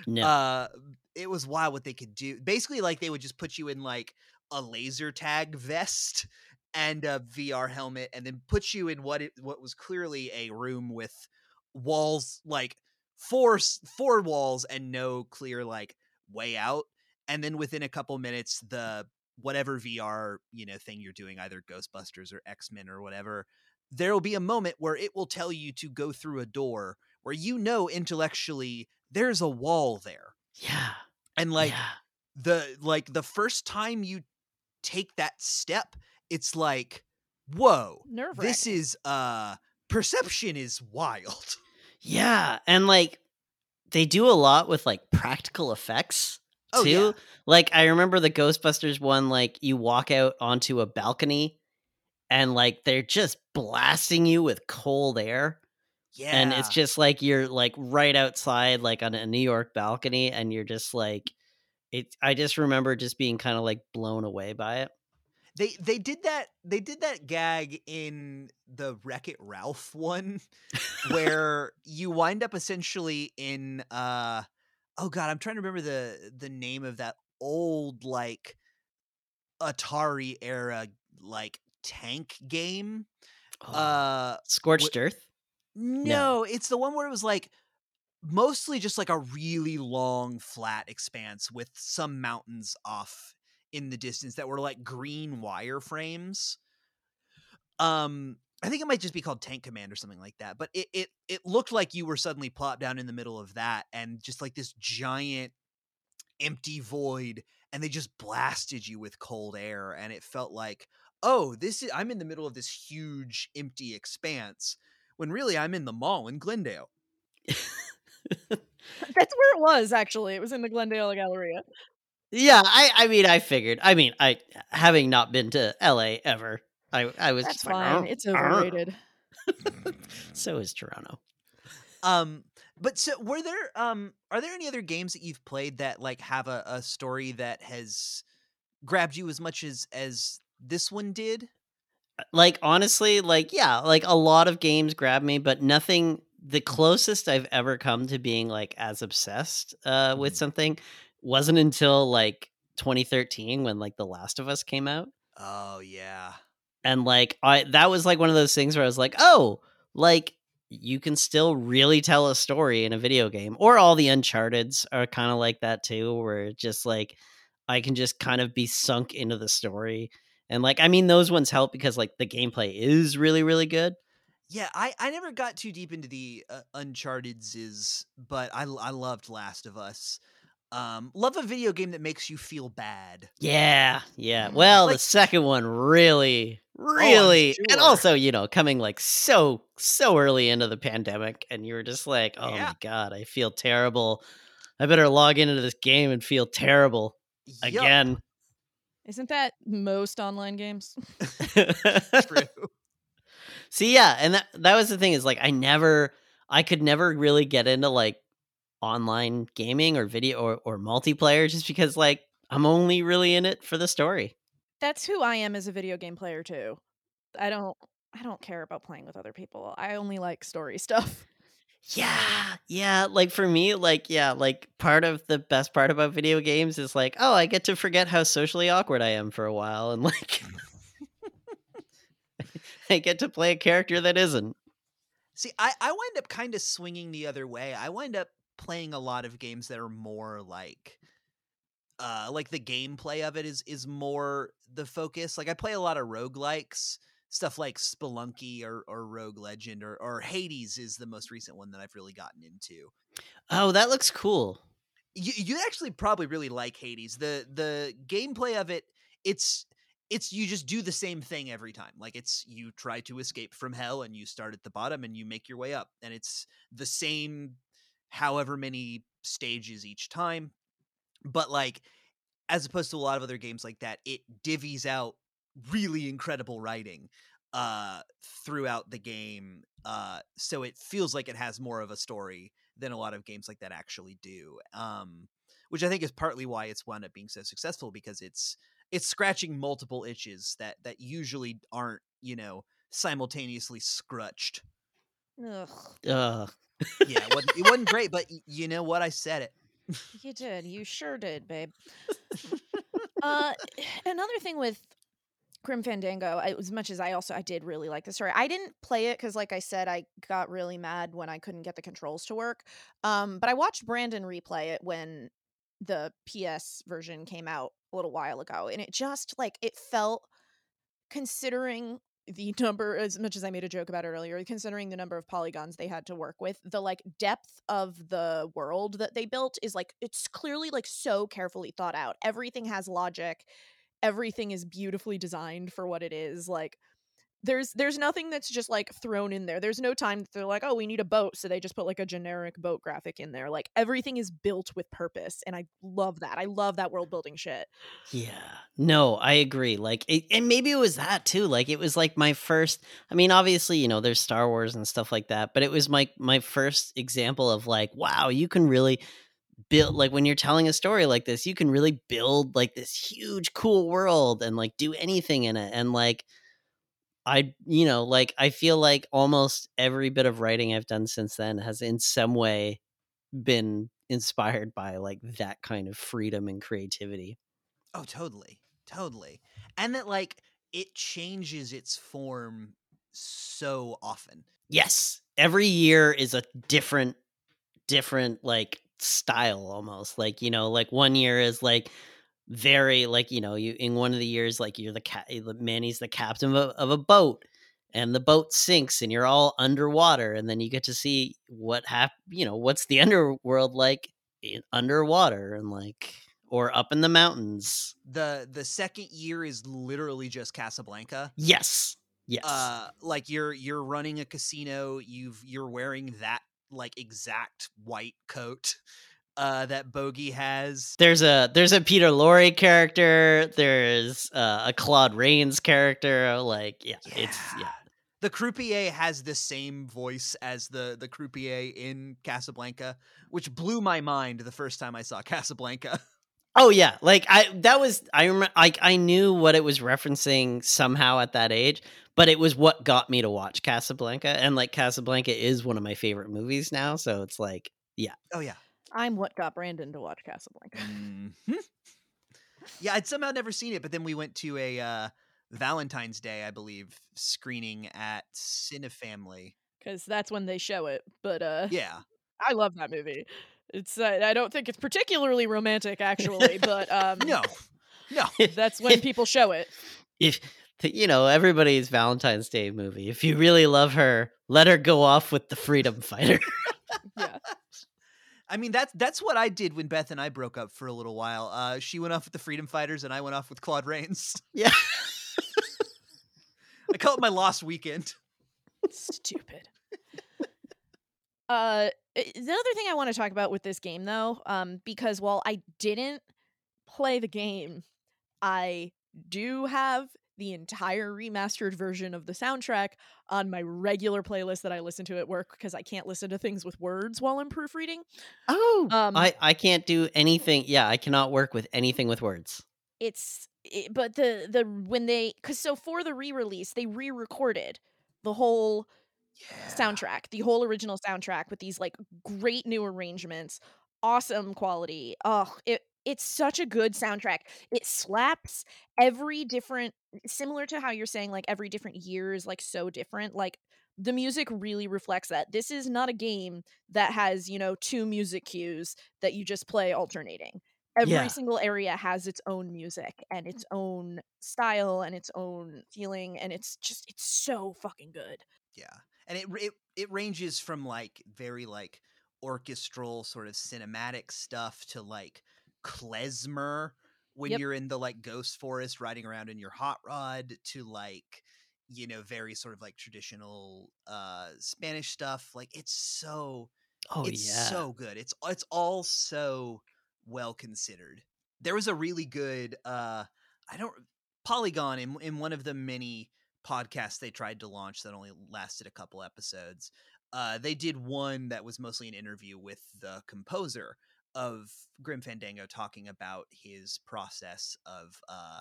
No. Uh it was wild what they could do. Basically like they would just put you in like a laser tag vest and a VR helmet and then put you in what it what was clearly a room with walls like four four walls and no clear like way out and then within a couple minutes the whatever VR, you know, thing you're doing either Ghostbusters or X-Men or whatever, there will be a moment where it will tell you to go through a door where you know intellectually there's a wall there. Yeah. And like yeah. the like the first time you take that step, it's like, whoa, this is uh perception is wild. Yeah, and like they do a lot with like practical effects Oh, too. yeah. Like I remember the Ghostbusters one like you walk out onto a balcony and like they're just blasting you with cold air Yeah. and it's just like you're like right outside like on a New York balcony and you're just like it I just remember just being kind of like blown away by it. They they did that they did that gag in the Wreck It Ralph one where you wind up essentially in uh oh god, I'm trying to remember the the name of that old like Atari era like tank game. Oh, Uh Scorched Earth? no, it's the one where it was like mostly just like a really long flat expanse with some mountains off in the distance that were like green wireframes. Um I think it might just be called Tank Command or something like that. But it it it looked like you were suddenly plopped down in the middle of that and just like this giant empty void and they just blasted you with cold air and it felt like oh this is i'm in the middle of this huge empty expanse when really i'm in the mall in glendale That's where it was actually. It was in the Glendale Galleria. Yeah, I I mean I figured. I mean, I having not been to LA ever, I I was That's just like, fine. It's overrated. so is Toronto. um but so were there um are there any other games that you've played that like have a, a story that has grabbed you as much as as this one did Like honestly, like yeah, like a lot of games grab me, but nothing the closest I've ever come to being like as obsessed uh with Mhm. something wasn't until like 2013 when like The Last of Us came out. oh yeah. And like i that was like one of those things where i was like oh like you can still really tell a story in a video game. Or all the uncharted's are kind of like that too where just like i can just kind of be sunk into the story. And like i mean those ones help because like the gameplay is really really good. Yeah i i never got too deep into the uh, uncharted's but i i loved last of us um love a video game that makes you feel bad yeah yeah well the second one really really and sure. also you know coming like so so early into the pandemic and you were just like oh Yeah. my god i feel terrible i better log into this game and feel terrible Yup. again Isn't that most online games? True. see yeah and that that was the thing is like i never i could never really get into like online gaming or video or, or multiplayer just because like i'm only really in it for the story That's who I am as a video game player too. I don't I don't care about playing with other people. I only like story stuff. Yeah, yeah. Like for me, like yeah, like part of the best part about video games is like, oh, I get to forget how socially awkward I am for a while, and like, I get to play a character that isn't. See, I, I wind up kind of swinging the other way. I wind up playing a lot of games that are more like uh like the gameplay of it is is more the focus. Like I play a lot of roguelikes, stuff like Spelunky or or Rogue Legend or or Hades is the most recent one that I've really gotten into. Oh, that looks cool. You you actually probably really like Hades. The the gameplay of it, it's it's you just do the same thing every time. Like it's you try to escape from hell and you start at the bottom and you make your way up and it's the same however many stages each time. But like as opposed to a lot of other games like that, it divvies out really incredible writing uh throughout the game uh so it feels like it has more of a story than a lot of games like that actually do um which i think is partly why it's wound up being so successful because it's it's scratching multiple itches that that usually aren't you know simultaneously scrutched Ugh. Ugh. yeah it wasn't, it wasn't great but y- you know what i said it You did. You sure did, babe. uh, another thing with Grim Fandango, I, as much as I also I did really like the story. I didn't play it because, like I said, I got really mad when I couldn't get the controls to work. Um, but I watched Brandon replay it when the PS version came out a little while ago, and it just like it felt, considering the number as much as I made a joke about it earlier, considering the number of polygons they had to work with, the like depth of the world that they built is like it's clearly like so carefully thought out. Everything has logic. Everything is beautifully designed for what it is. Like there's there's nothing that's just like thrown in there. There's no time they're like, oh, we need a boat, so they just put like a generic boat graphic in there. Like everything is built with purpose, and I love that. I love that world building shit. Yeah. No, I agree. Like, it, and maybe it was that too. Like, it was like my first. I mean, obviously, you know, there's Star Wars and stuff like that, but it was my my first example of like, wow, you can really build like when you're telling a story like this, you can really build like this huge, cool world and like do anything in it, and like. I, you know, like I feel like almost every bit of writing I've done since then has in some way been inspired by like that kind of freedom and creativity. Oh, totally. Totally. And that like it changes its form so often. Yes. Every year is a different different like style almost. Like, you know, like one year is like very like, you know, you in one of the years like you're the cat Manny's the captain of a, of a boat and the boat sinks and you're all underwater and then you get to see what hap- you know, what's the underworld like in, underwater and like or up in the mountains. The the second year is literally just Casablanca. Yes. Yes. Uh like you're you're running a casino, you've you're wearing that like exact white coat uh that Bogey has. there's a there's a Peter Lorre character. There's uh, a Claude Rains character. Like, yeah, it's yeah. The croupier has the same voice as the the croupier in Casablanca, which blew my mind the first time I saw Casablanca. Oh yeah, like I that was I remember like I knew what it was referencing somehow at that age, but it was what got me to watch Casablanca, and like Casablanca is one of my favorite movies now. So it's like, yeah, oh yeah. I'm what got Brandon to watch Casablanca. Mhm. yeah, I'd somehow never seen it, but then we went to a uh, Valentine's Day, I believe, screening at Cinefamily. because that's when they show it. But uh, Yeah. I love that movie. It's uh, I don't think it's particularly romantic actually, but um, No. No. that's when people show it. if you know everybody's Valentine's Day movie. If you really love her, let her go off with the freedom fighter. Yeah, I mean that's that's what I did when Beth and I broke up for a little while. Uh, she went off with the Freedom Fighters, and I went off with Claude Rains. yeah. I call it my lost weekend. stupid. Uh, the other thing I want to talk about with this game though, um, because while I didn't play the game, I do have the entire remastered version of the soundtrack on my regular playlist that I listen to at work because I can't listen to things with words while I'm proofreading. Oh, Um, I I can't do anything. Yeah, I cannot work with anything with words. it's it, but the the when they because so for the re-release they re-recorded the whole soundtrack the whole original soundtrack with these like great new arrangements awesome quality oh it it's such a good soundtrack. It slaps every different similar to how you're saying like every different year is like so different like the music really reflects that. This is not a game that has you know two music cues that you just play alternating. Every Yeah. single area has its own music and its own style and its own feeling and it's just it's so fucking good. Yeah, and it it it ranges from like very like orchestral sort of cinematic stuff to like klezmer when Yep. you're in the like ghost forest riding around in your hot rod to like you know very sort of like traditional uh Spanish stuff. Like it's so Oh it's yeah. so good. It's it's all so well considered. There was a really good uh I don't Polygon in in one of the many podcasts they tried to launch that only lasted a couple episodes. Uh they did one that was mostly an interview with the composer of Grim Fandango talking about his process of uh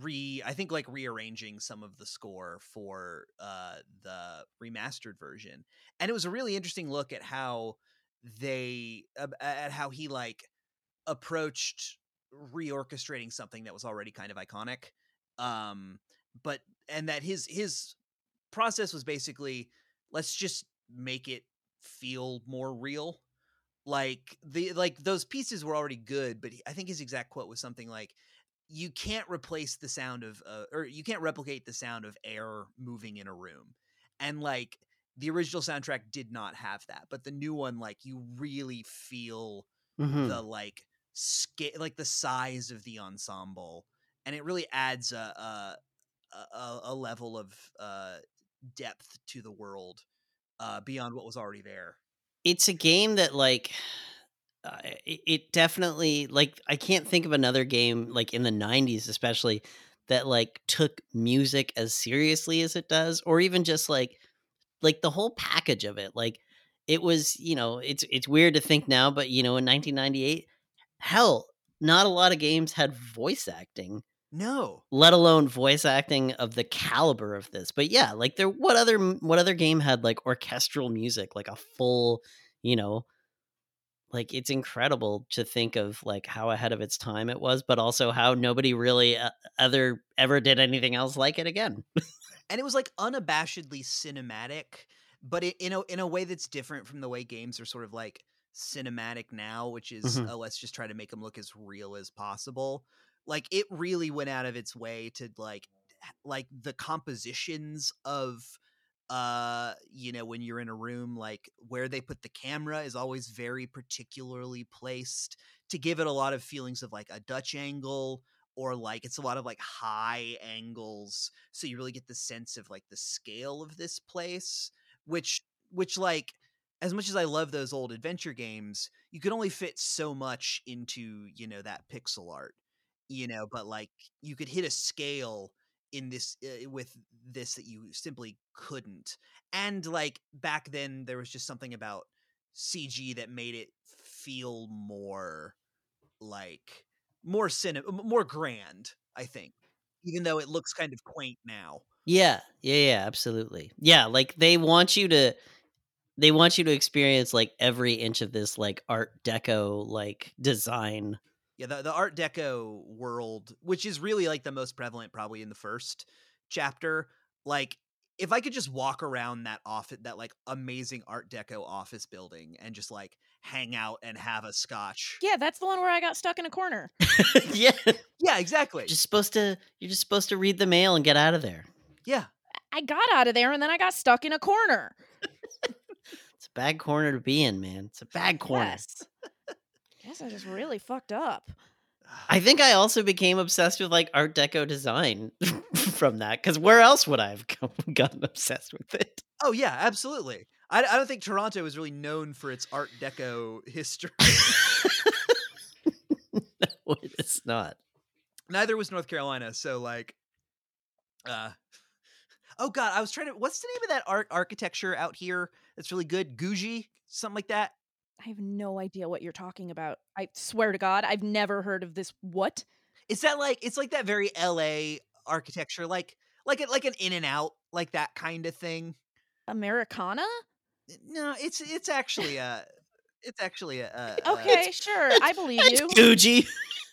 re I think like rearranging some of the score for uh the remastered version. And it was a really interesting look at how they ab- at how he like approached reorchestrating something that was already kind of iconic Um, but and that his his process was basically let's just make it feel more real. Like the like those pieces were already good, but he- I think his exact quote was something like you can't replace the sound of uh, or you can't replicate the sound of air moving in a room. And like the original soundtrack did not have that, but the new one like you really feel Mhm. the like scale like the size of the ensemble and it really adds a a, a- a, a level of uh depth to the world uh beyond what was already there it's a game that like uh, it, it definitely like i can't think of another game like in the 90s especially that like took music as seriously as it does or even just like like the whole package of it like it was you know it's it's weird to think now but you know in 1998 hell not a lot of games had voice acting no let alone voice acting of the caliber of this. But yeah, like there what other what other game had like orchestral music, like a full, you know, like it's incredible to think of like how ahead of its time it was, but also how nobody really uh, other ever did anything else like it again. and it was like unabashedly cinematic but it, in a in a way that's different from the way games are sort of like cinematic now which is Mhm. uh, let's just try to make them look as real as possible like it really went out of its way to like like the compositions of uh you know when you're in a room like where they put the camera is always very particularly placed to give it a lot of feelings of like a dutch angle or like it's a lot of like high angles so you really get the sense of like the scale of this place which which like as much as i love those old adventure games you can only fit so much into you know that pixel art you know but like you could hit a scale in this uh, with this that you simply couldn't and like back then there was just something about cg that made it feel more like more cine- m- more grand i think even though it looks kind of quaint now Yeah, yeah, yeah, absolutely. Yeah, like they want you to they want you to experience like every inch of this like art deco like design. Yeah the, the art deco world which is really like the most prevalent probably in the first chapter like if i could just walk around that office that like amazing art deco office building and just like hang out and have a scotch Yeah, that's the one where I got stuck in a corner. yeah. yeah exactly You're just supposed to you're just supposed to read the mail and get out of there. yeah I got out of there and then I got stuck in a corner. It's a bad corner to be in, man. It's a bad corner. Yes. Guess I just really fucked up. I think I also became obsessed with like art deco design from that cuz where else would I have gotten obsessed with it? oh yeah absolutely I, I don't think toronto is really known for its art deco history no, it is not. neither was north carolina so like uh oh god i was trying to what's the name of that art architecture out here that's really good Googie something like that I have no idea what you're talking about. I swear to God, I've never heard of this. What? Is that like it's like that very LA architecture, like like a, like an in and out, like that kind of thing? Americana? No, it's it's actually a it's actually a, a, a- Okay, sure. I believe It's you. Gucci.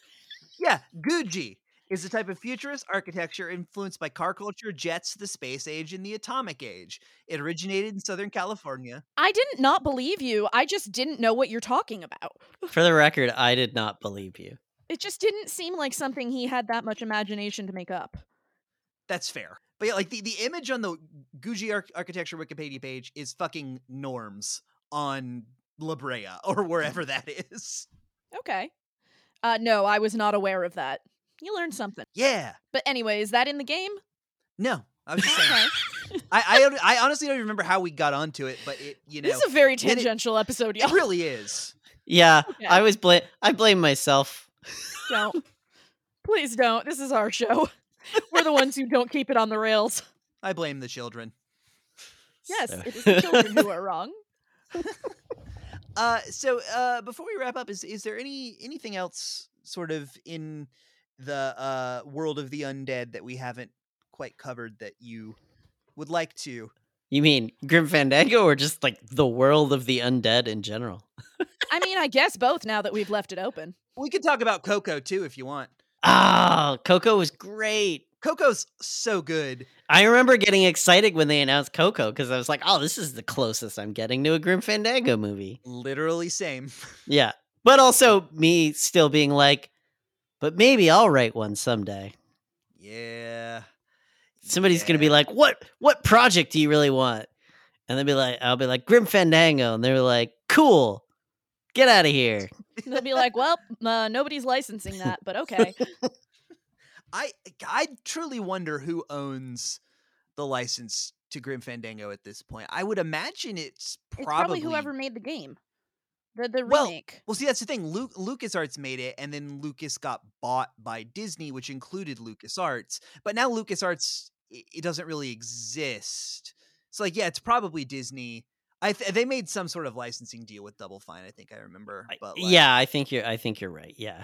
yeah, Googie is a type of futurist architecture influenced by car culture, jets, the space age, and the atomic age. It originated in Southern California. I didn't not believe you. I just didn't know what you're talking about. For the record, I did not believe you. It just didn't seem like something he had that much imagination to make up. That's fair. But yeah, like the, the image on the Googie arch- architecture Wikipedia page is fucking norms on La Brea or wherever that is. Okay. Uh no, I was not aware of that. You learned something. Yeah. But anyway, is that in the game? No, I was just saying. Okay. I, I I honestly don't even remember how we got onto it, but it you know this is a very then it- tangential episode, y'all. it really is. Yeah, Okay. I was blame. I blame myself. Don't. Please don't. This is our show. We're the ones who don't keep it on the rails. I blame the children. Yes, So- it is the children who are wrong. Uh, so uh, before we wrap up, is is there any anything else sort of in the uh world of the undead that we haven't quite covered that you would like to? You mean Grim Fandango or just like the world of the undead in general? I mean, I guess both now that we've left it open. We could talk about Coco too if you want. Ah, Coco was great. Coco's so good. I remember getting excited when they announced Coco because I was like, "Oh, this is the closest I'm getting to a Grim Fandango movie." Literally same. Yeah, but also me still being like, "But maybe I'll write one someday." Yeah. Somebody's gonna be like, "What? What project do you really want?" And they'll be like, "I'll be like Grim Fandango," and they're like, "Cool, get out of here." They'll be like, well, uh, nobody's licensing that, but okay. I I truly wonder who owns the license to Grim Fandango at this point. I would imagine it's probably, It's probably whoever made the game, the the Well, remake. Well, see, that's the thing. Luke LucasArts made it, and then Lucas got bought by Disney, which included LucasArts. But now LucasArts i- it doesn't really exist. So, like, yeah, it's probably Disney. I th- they made some sort of licensing deal with Double Fine. I think I remember. But like, yeah, I think you're. I think you're right. Yeah.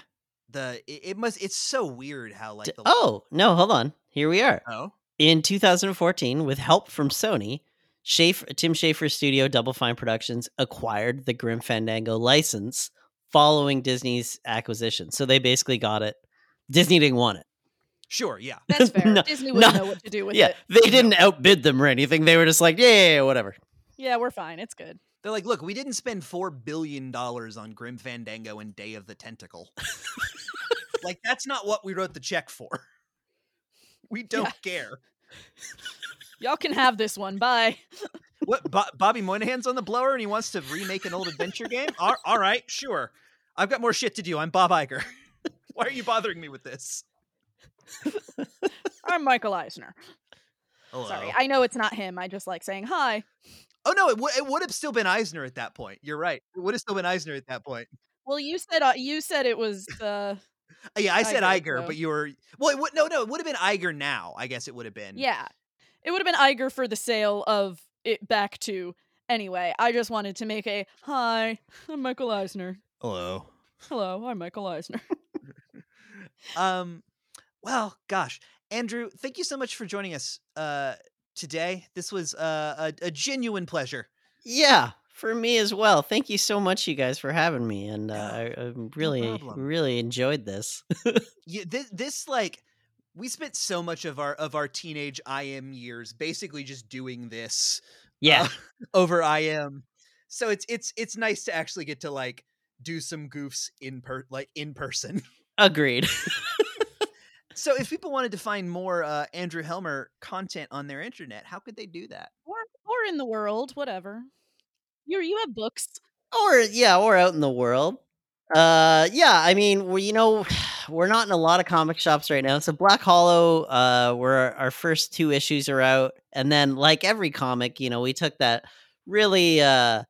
the it, it must. It's so weird how like the oh no, hold on. Here we are. oh In 2014, with help from Sony, Schafer, Tim Schafer's studio Double Fine Productions acquired the Grim Fandango license following Disney's acquisition. So they basically got it. Disney didn't want it. sure, yeah. That's fair. No, Disney wouldn't no, know what to do with yeah, it. they didn't outbid them or anything. They were just like, yeah, yeah, yeah, whatever. Yeah, we're fine. It's good. They're like, look, we didn't spend four billion dollars on Grim Fandango and Day of the Tentacle. like that's not what we wrote the check for. We don't care. Y'all can have this one. Bye. What Bo- Bobby Moynihan's on the blower and he wants to remake an old adventure game? All, all right, sure. I've got more shit to do. I'm Bob Iger. Why are you bothering me with this? I'm Michael Eisner. Hello. Sorry, I know it's not him. I just like saying hi. oh no, it, w- it would have still been Eisner at that point. You're right. It would have still been Eisner at that point. Well, you said uh, you said it was uh yeah, I said Iger, Iger, so- but you were well. It would, no, no, it would have been Iger now. I guess it would have been. yeah. It would have been Iger for the sale of it back to anyway. I just wanted to make a hi. I'm Michael Eisner. Hello. Hello, I'm Michael Eisner. Um, well, gosh, Andrew, thank you so much for joining us uh today. This was uh, a, a genuine pleasure. Yeah, for me as well. Thank you so much, you guys, for having me. And uh, I, I really, problem. really enjoyed this. Yeah, this, this like we spent so much of our of our teenage IM years basically just doing this yeah. uh, over IM. So it's it's it's nice to actually get to like do some goofs in per like in person. Agreed. So if people wanted to find more uh, Andrew Helmer content on their internet, how could they do that? or or in the world, whatever. You you have books. or yeah, or out in the world. Uh, yeah. I mean, we you know we're not in a lot of comic shops right now. So Black Hollow, uh, where our first two issues are out, and then like every comic, you know, we took that really uh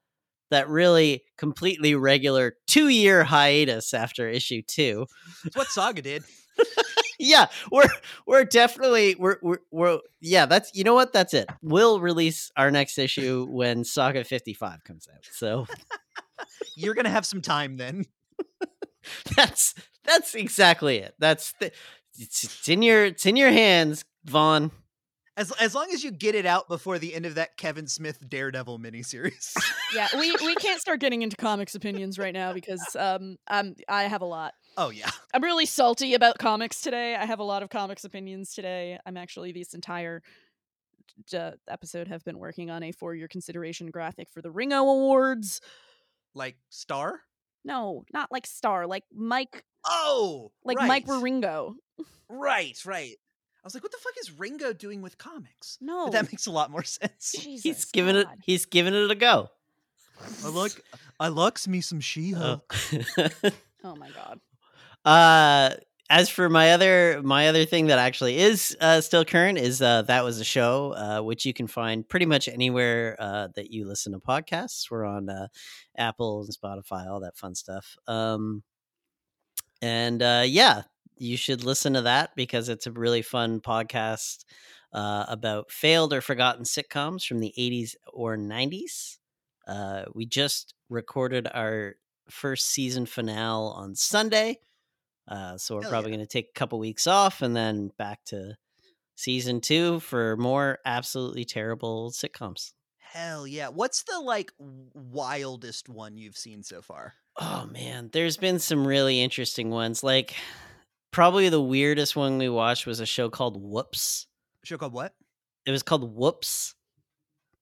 that really completely regular two year hiatus after issue two. It's what Saga did. yeah, we're we're definitely we're, we're we're yeah. That's you know what. That's it. We'll release our next issue when Saga fifty five comes out. So You're gonna have some time then. that's that's exactly it. That's the, it's, it's in your it's in your hands, Vaughan. As as long as you get it out before the end of that Kevin Smith Daredevil miniseries. Yeah, we we can't start getting into comics opinions right now because um I'm I have a lot. oh yeah. I'm really salty about comics today. I have a lot of comics opinions today. I'm actually this entire uh, episode have been working on a for your consideration graphic for the Ringo Awards. Like Star? No, not like Star, like Mike, Oh like right. Mike Ringo. Right, right. I was like, what the fuck is Ringo doing with comics? No, But that makes a lot more sense. Jesus, He's giving it he's giving it a go. I like I likes me some She Uh, Oh my god. uh as for my other my other thing that actually is uh, still current is uh, that was a show uh, which you can find pretty much anywhere uh, that you listen to podcasts. We're on uh, Apple and Spotify, all that fun stuff. Um, and uh, yeah, you should listen to that because it's a really fun podcast about failed or forgotten sitcoms from the 80s or 90s. Uh, we just recorded our first season finale on Sunday. Uh, so we're Hell probably yeah. going to take a couple weeks off and then back to season two for more absolutely terrible sitcoms. Hell yeah. What's the like wildest one you've seen so far? Oh man, there's been some really interesting ones. Like probably the weirdest one we watched was a show called Woops. Show called what? It was called Woops.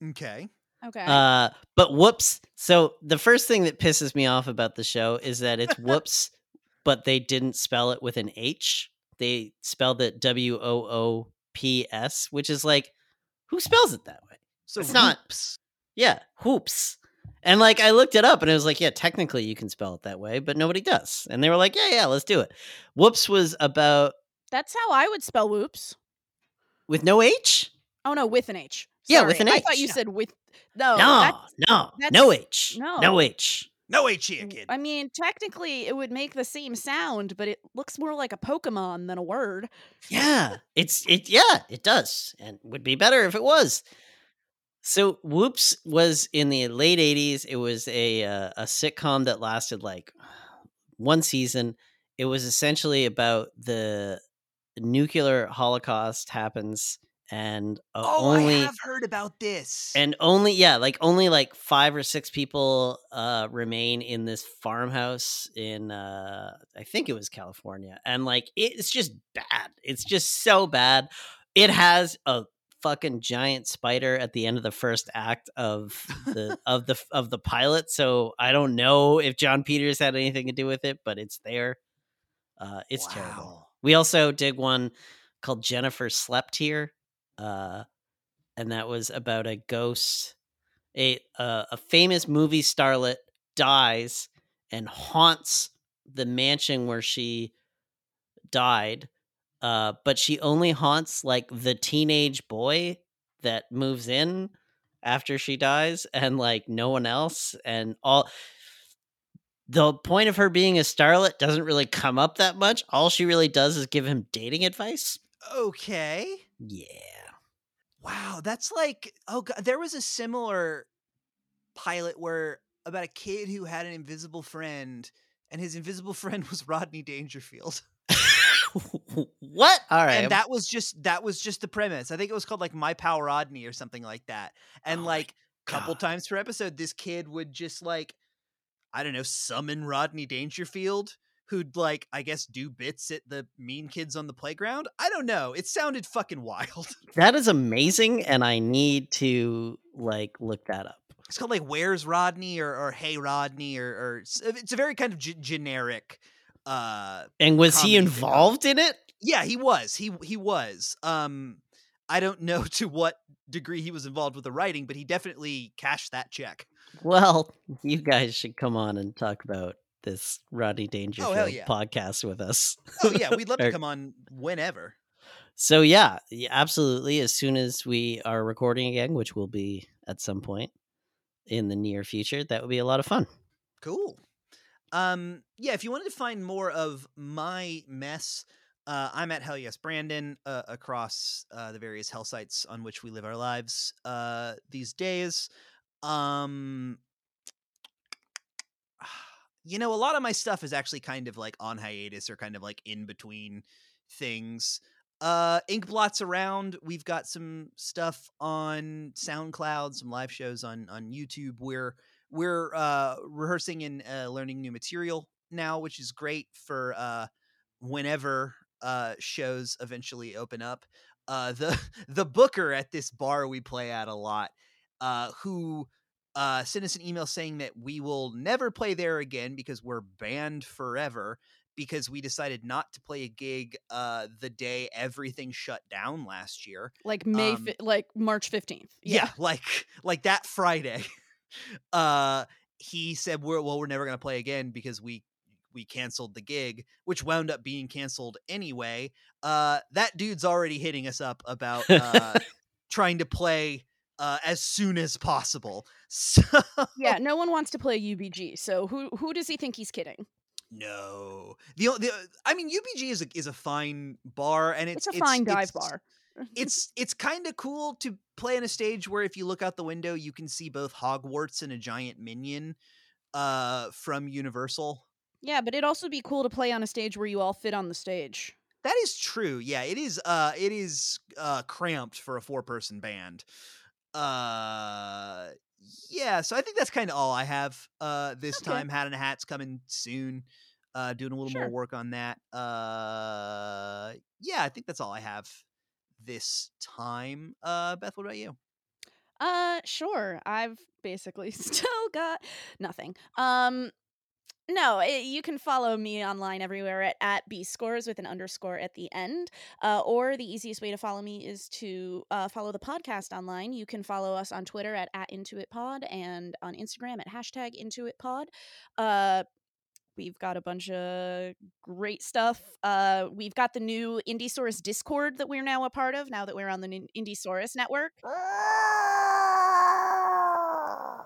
Okay. Okay. Uh, but whoops. So the first thing that pisses me off about the show is that it's whoops, but they didn't spell it with an H. They spelled it W O O P S, which is like, who spells it that way? So It's not- Yeah, hoops. And like I looked it up and it was like, yeah, technically you can spell it that way, but nobody does. And they were like, yeah, yeah, let's do it. Woops was about That's how I would spell whoops. with no H? Oh no, with an H. Yeah, with an H. I thought you H. said with. No, no, that's- no, that's- no H. no. No H. No H here, kid. I mean, technically, it would make the same sound, but it looks more like a Pokemon than a word. Yeah, it's it. Yeah, it does, and would be better if it was. So, Woops was in the late '80s. It was a uh, a sitcom that lasted like one season. It was essentially about the nuclear holocaust happens, and uh, oh, only I have heard about this. and only yeah like only like five or six people uh remain in this farmhouse in uh i think it was california and like it's just bad. It's just so bad. It has a fucking giant spider at the end of the first act of the of the of the pilot so i don't know if jon peters had anything to do with it but it's there. Uh it's terrible. We also did one called jennifer slept here uh and that was about a ghost. A uh, a famous movie starlet dies and haunts the mansion where she died, uh, but she only haunts like the teenage boy that moves in after she dies, and like no one else, and all. The point of her being a starlet doesn't really come up that much. All she really does is give him dating advice. okay. Yeah. Wow, that's like oh god, there was a similar pilot where about a kid who had an invisible friend and his invisible friend was Rodney Dangerfield. what? All right. And that was just that was just the premise. I think it was called like My Pal Rodney or something like that. And Oh like couple times per episode this kid would just like I don't know, summon Rodney Dangerfield who'd like I guess do bits at the mean kids on the playground. I don't know. It sounded fucking wild. That is amazing, and I need to like look that up. it's called like where's rodney or, or hey rodney or, or it's a very kind of g- generic uh And was he Comedy thing. involved in it? yeah he was he he was um i don't know to what degree he was involved with the writing but he definitely cashed that check Well, you guys should come on and talk about this Rodney Dangerfield yeah. podcast with us. oh yeah we'd love to come on whenever So yeah, yeah, absolutely. As soon as we are recording again, which will be at some point in the near future, that would be a lot of fun. Cool. Um, yeah, if you wanted to find more of my mess, uh, I'm at Hell Yes Brandon uh, across uh, the various hell sites on which we live our lives uh, these days. Um, you know, a lot of my stuff is actually kind of like on hiatus or kind of like in between things. Uh, Ink blots around. We've got some stuff on SoundCloud, some live shows on on YouTube. We're we're uh, rehearsing and uh, learning new material now, which is great for uh, whenever uh, shows eventually open up. Uh, the the booker at this bar we play at a lot, uh, who uh, sent us an email saying that we will never play there again because we're banned forever because we decided not to play a gig uh, the day everything shut down last year Like May, Um, fi- like March fifteenth. yeah, like like that friday uh he said we're well we're never going to play again because we we canceled the gig which wound up being canceled anyway uh that dude's already hitting us up about uh trying to play uh as soon as possible so yeah. No one wants to play UBG. So who who does he think he's kidding? no the, the i mean ubg is a is a fine bar and it's It's, a fine dive it's- bar. it's it's kind of cool to play on a stage where if you look out the window you can see both hogwarts and a giant minion uh from universal Yeah, but it'd also be cool to play on a stage where you all fit on the stage. that is true yeah it is uh it is uh cramped for a four person band uh yeah so i think that's kind of all i have uh this Okay. time hat and a hat's coming soon uh, doing a little Sure. more work on that. Uh, yeah, I think that's all I have this time. Uh, Beth, what about you? Uh, sure. I've basically still got nothing. Um, no, it, you can follow me online everywhere at, at B scores with an underscore at the end. Uh, or the easiest way to follow me is to uh, follow the podcast online. You can follow us on Twitter at, at IntuitPod and on Instagram at hashtag IntuitPod. Uh, We've got a bunch of great stuff. Uh, we've got the new Indiesaurus Discord that we're now a part of. Now that we're on the Indiesaurus network,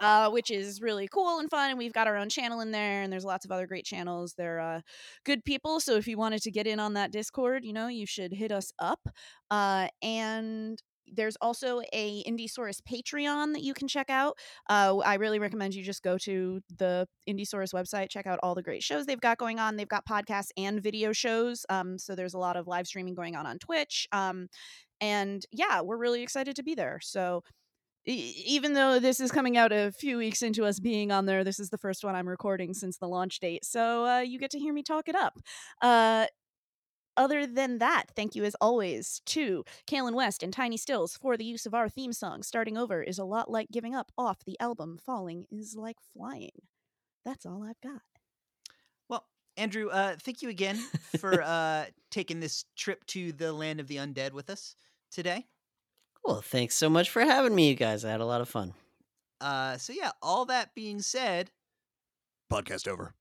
uh, which is really cool and fun. And we've got our own channel in there, and there's lots of other great channels. They're uh, good people. So if you wanted to get in on that Discord, you know, you should hit us up. Uh, and there's also a Indiesaurus Patreon that you can check out. Uh, I really recommend you just go to the Indiesaurus website, check out all the great shows they've got going on. They've got podcasts and video shows. Um, so there's a lot of live streaming going on on Twitch. Um, and yeah, we're really excited to be there. So even though this is coming out a few weeks into us being on there, this is the first one I'm recording since the launch date. So uh, you get to hear me talk it up. Uh, other than that, thank you as always to Kalen West and Tiny Stills for the use of our theme song. Starting over is a lot like giving up off the album. Falling is like flying. That's all I've got. Well, Andrew, uh, thank you again for uh, taking this trip to the land of the undead with us today. Well, thanks so much for having me, you guys. I had a lot of fun. Uh, so yeah, all that being said, Podcast over.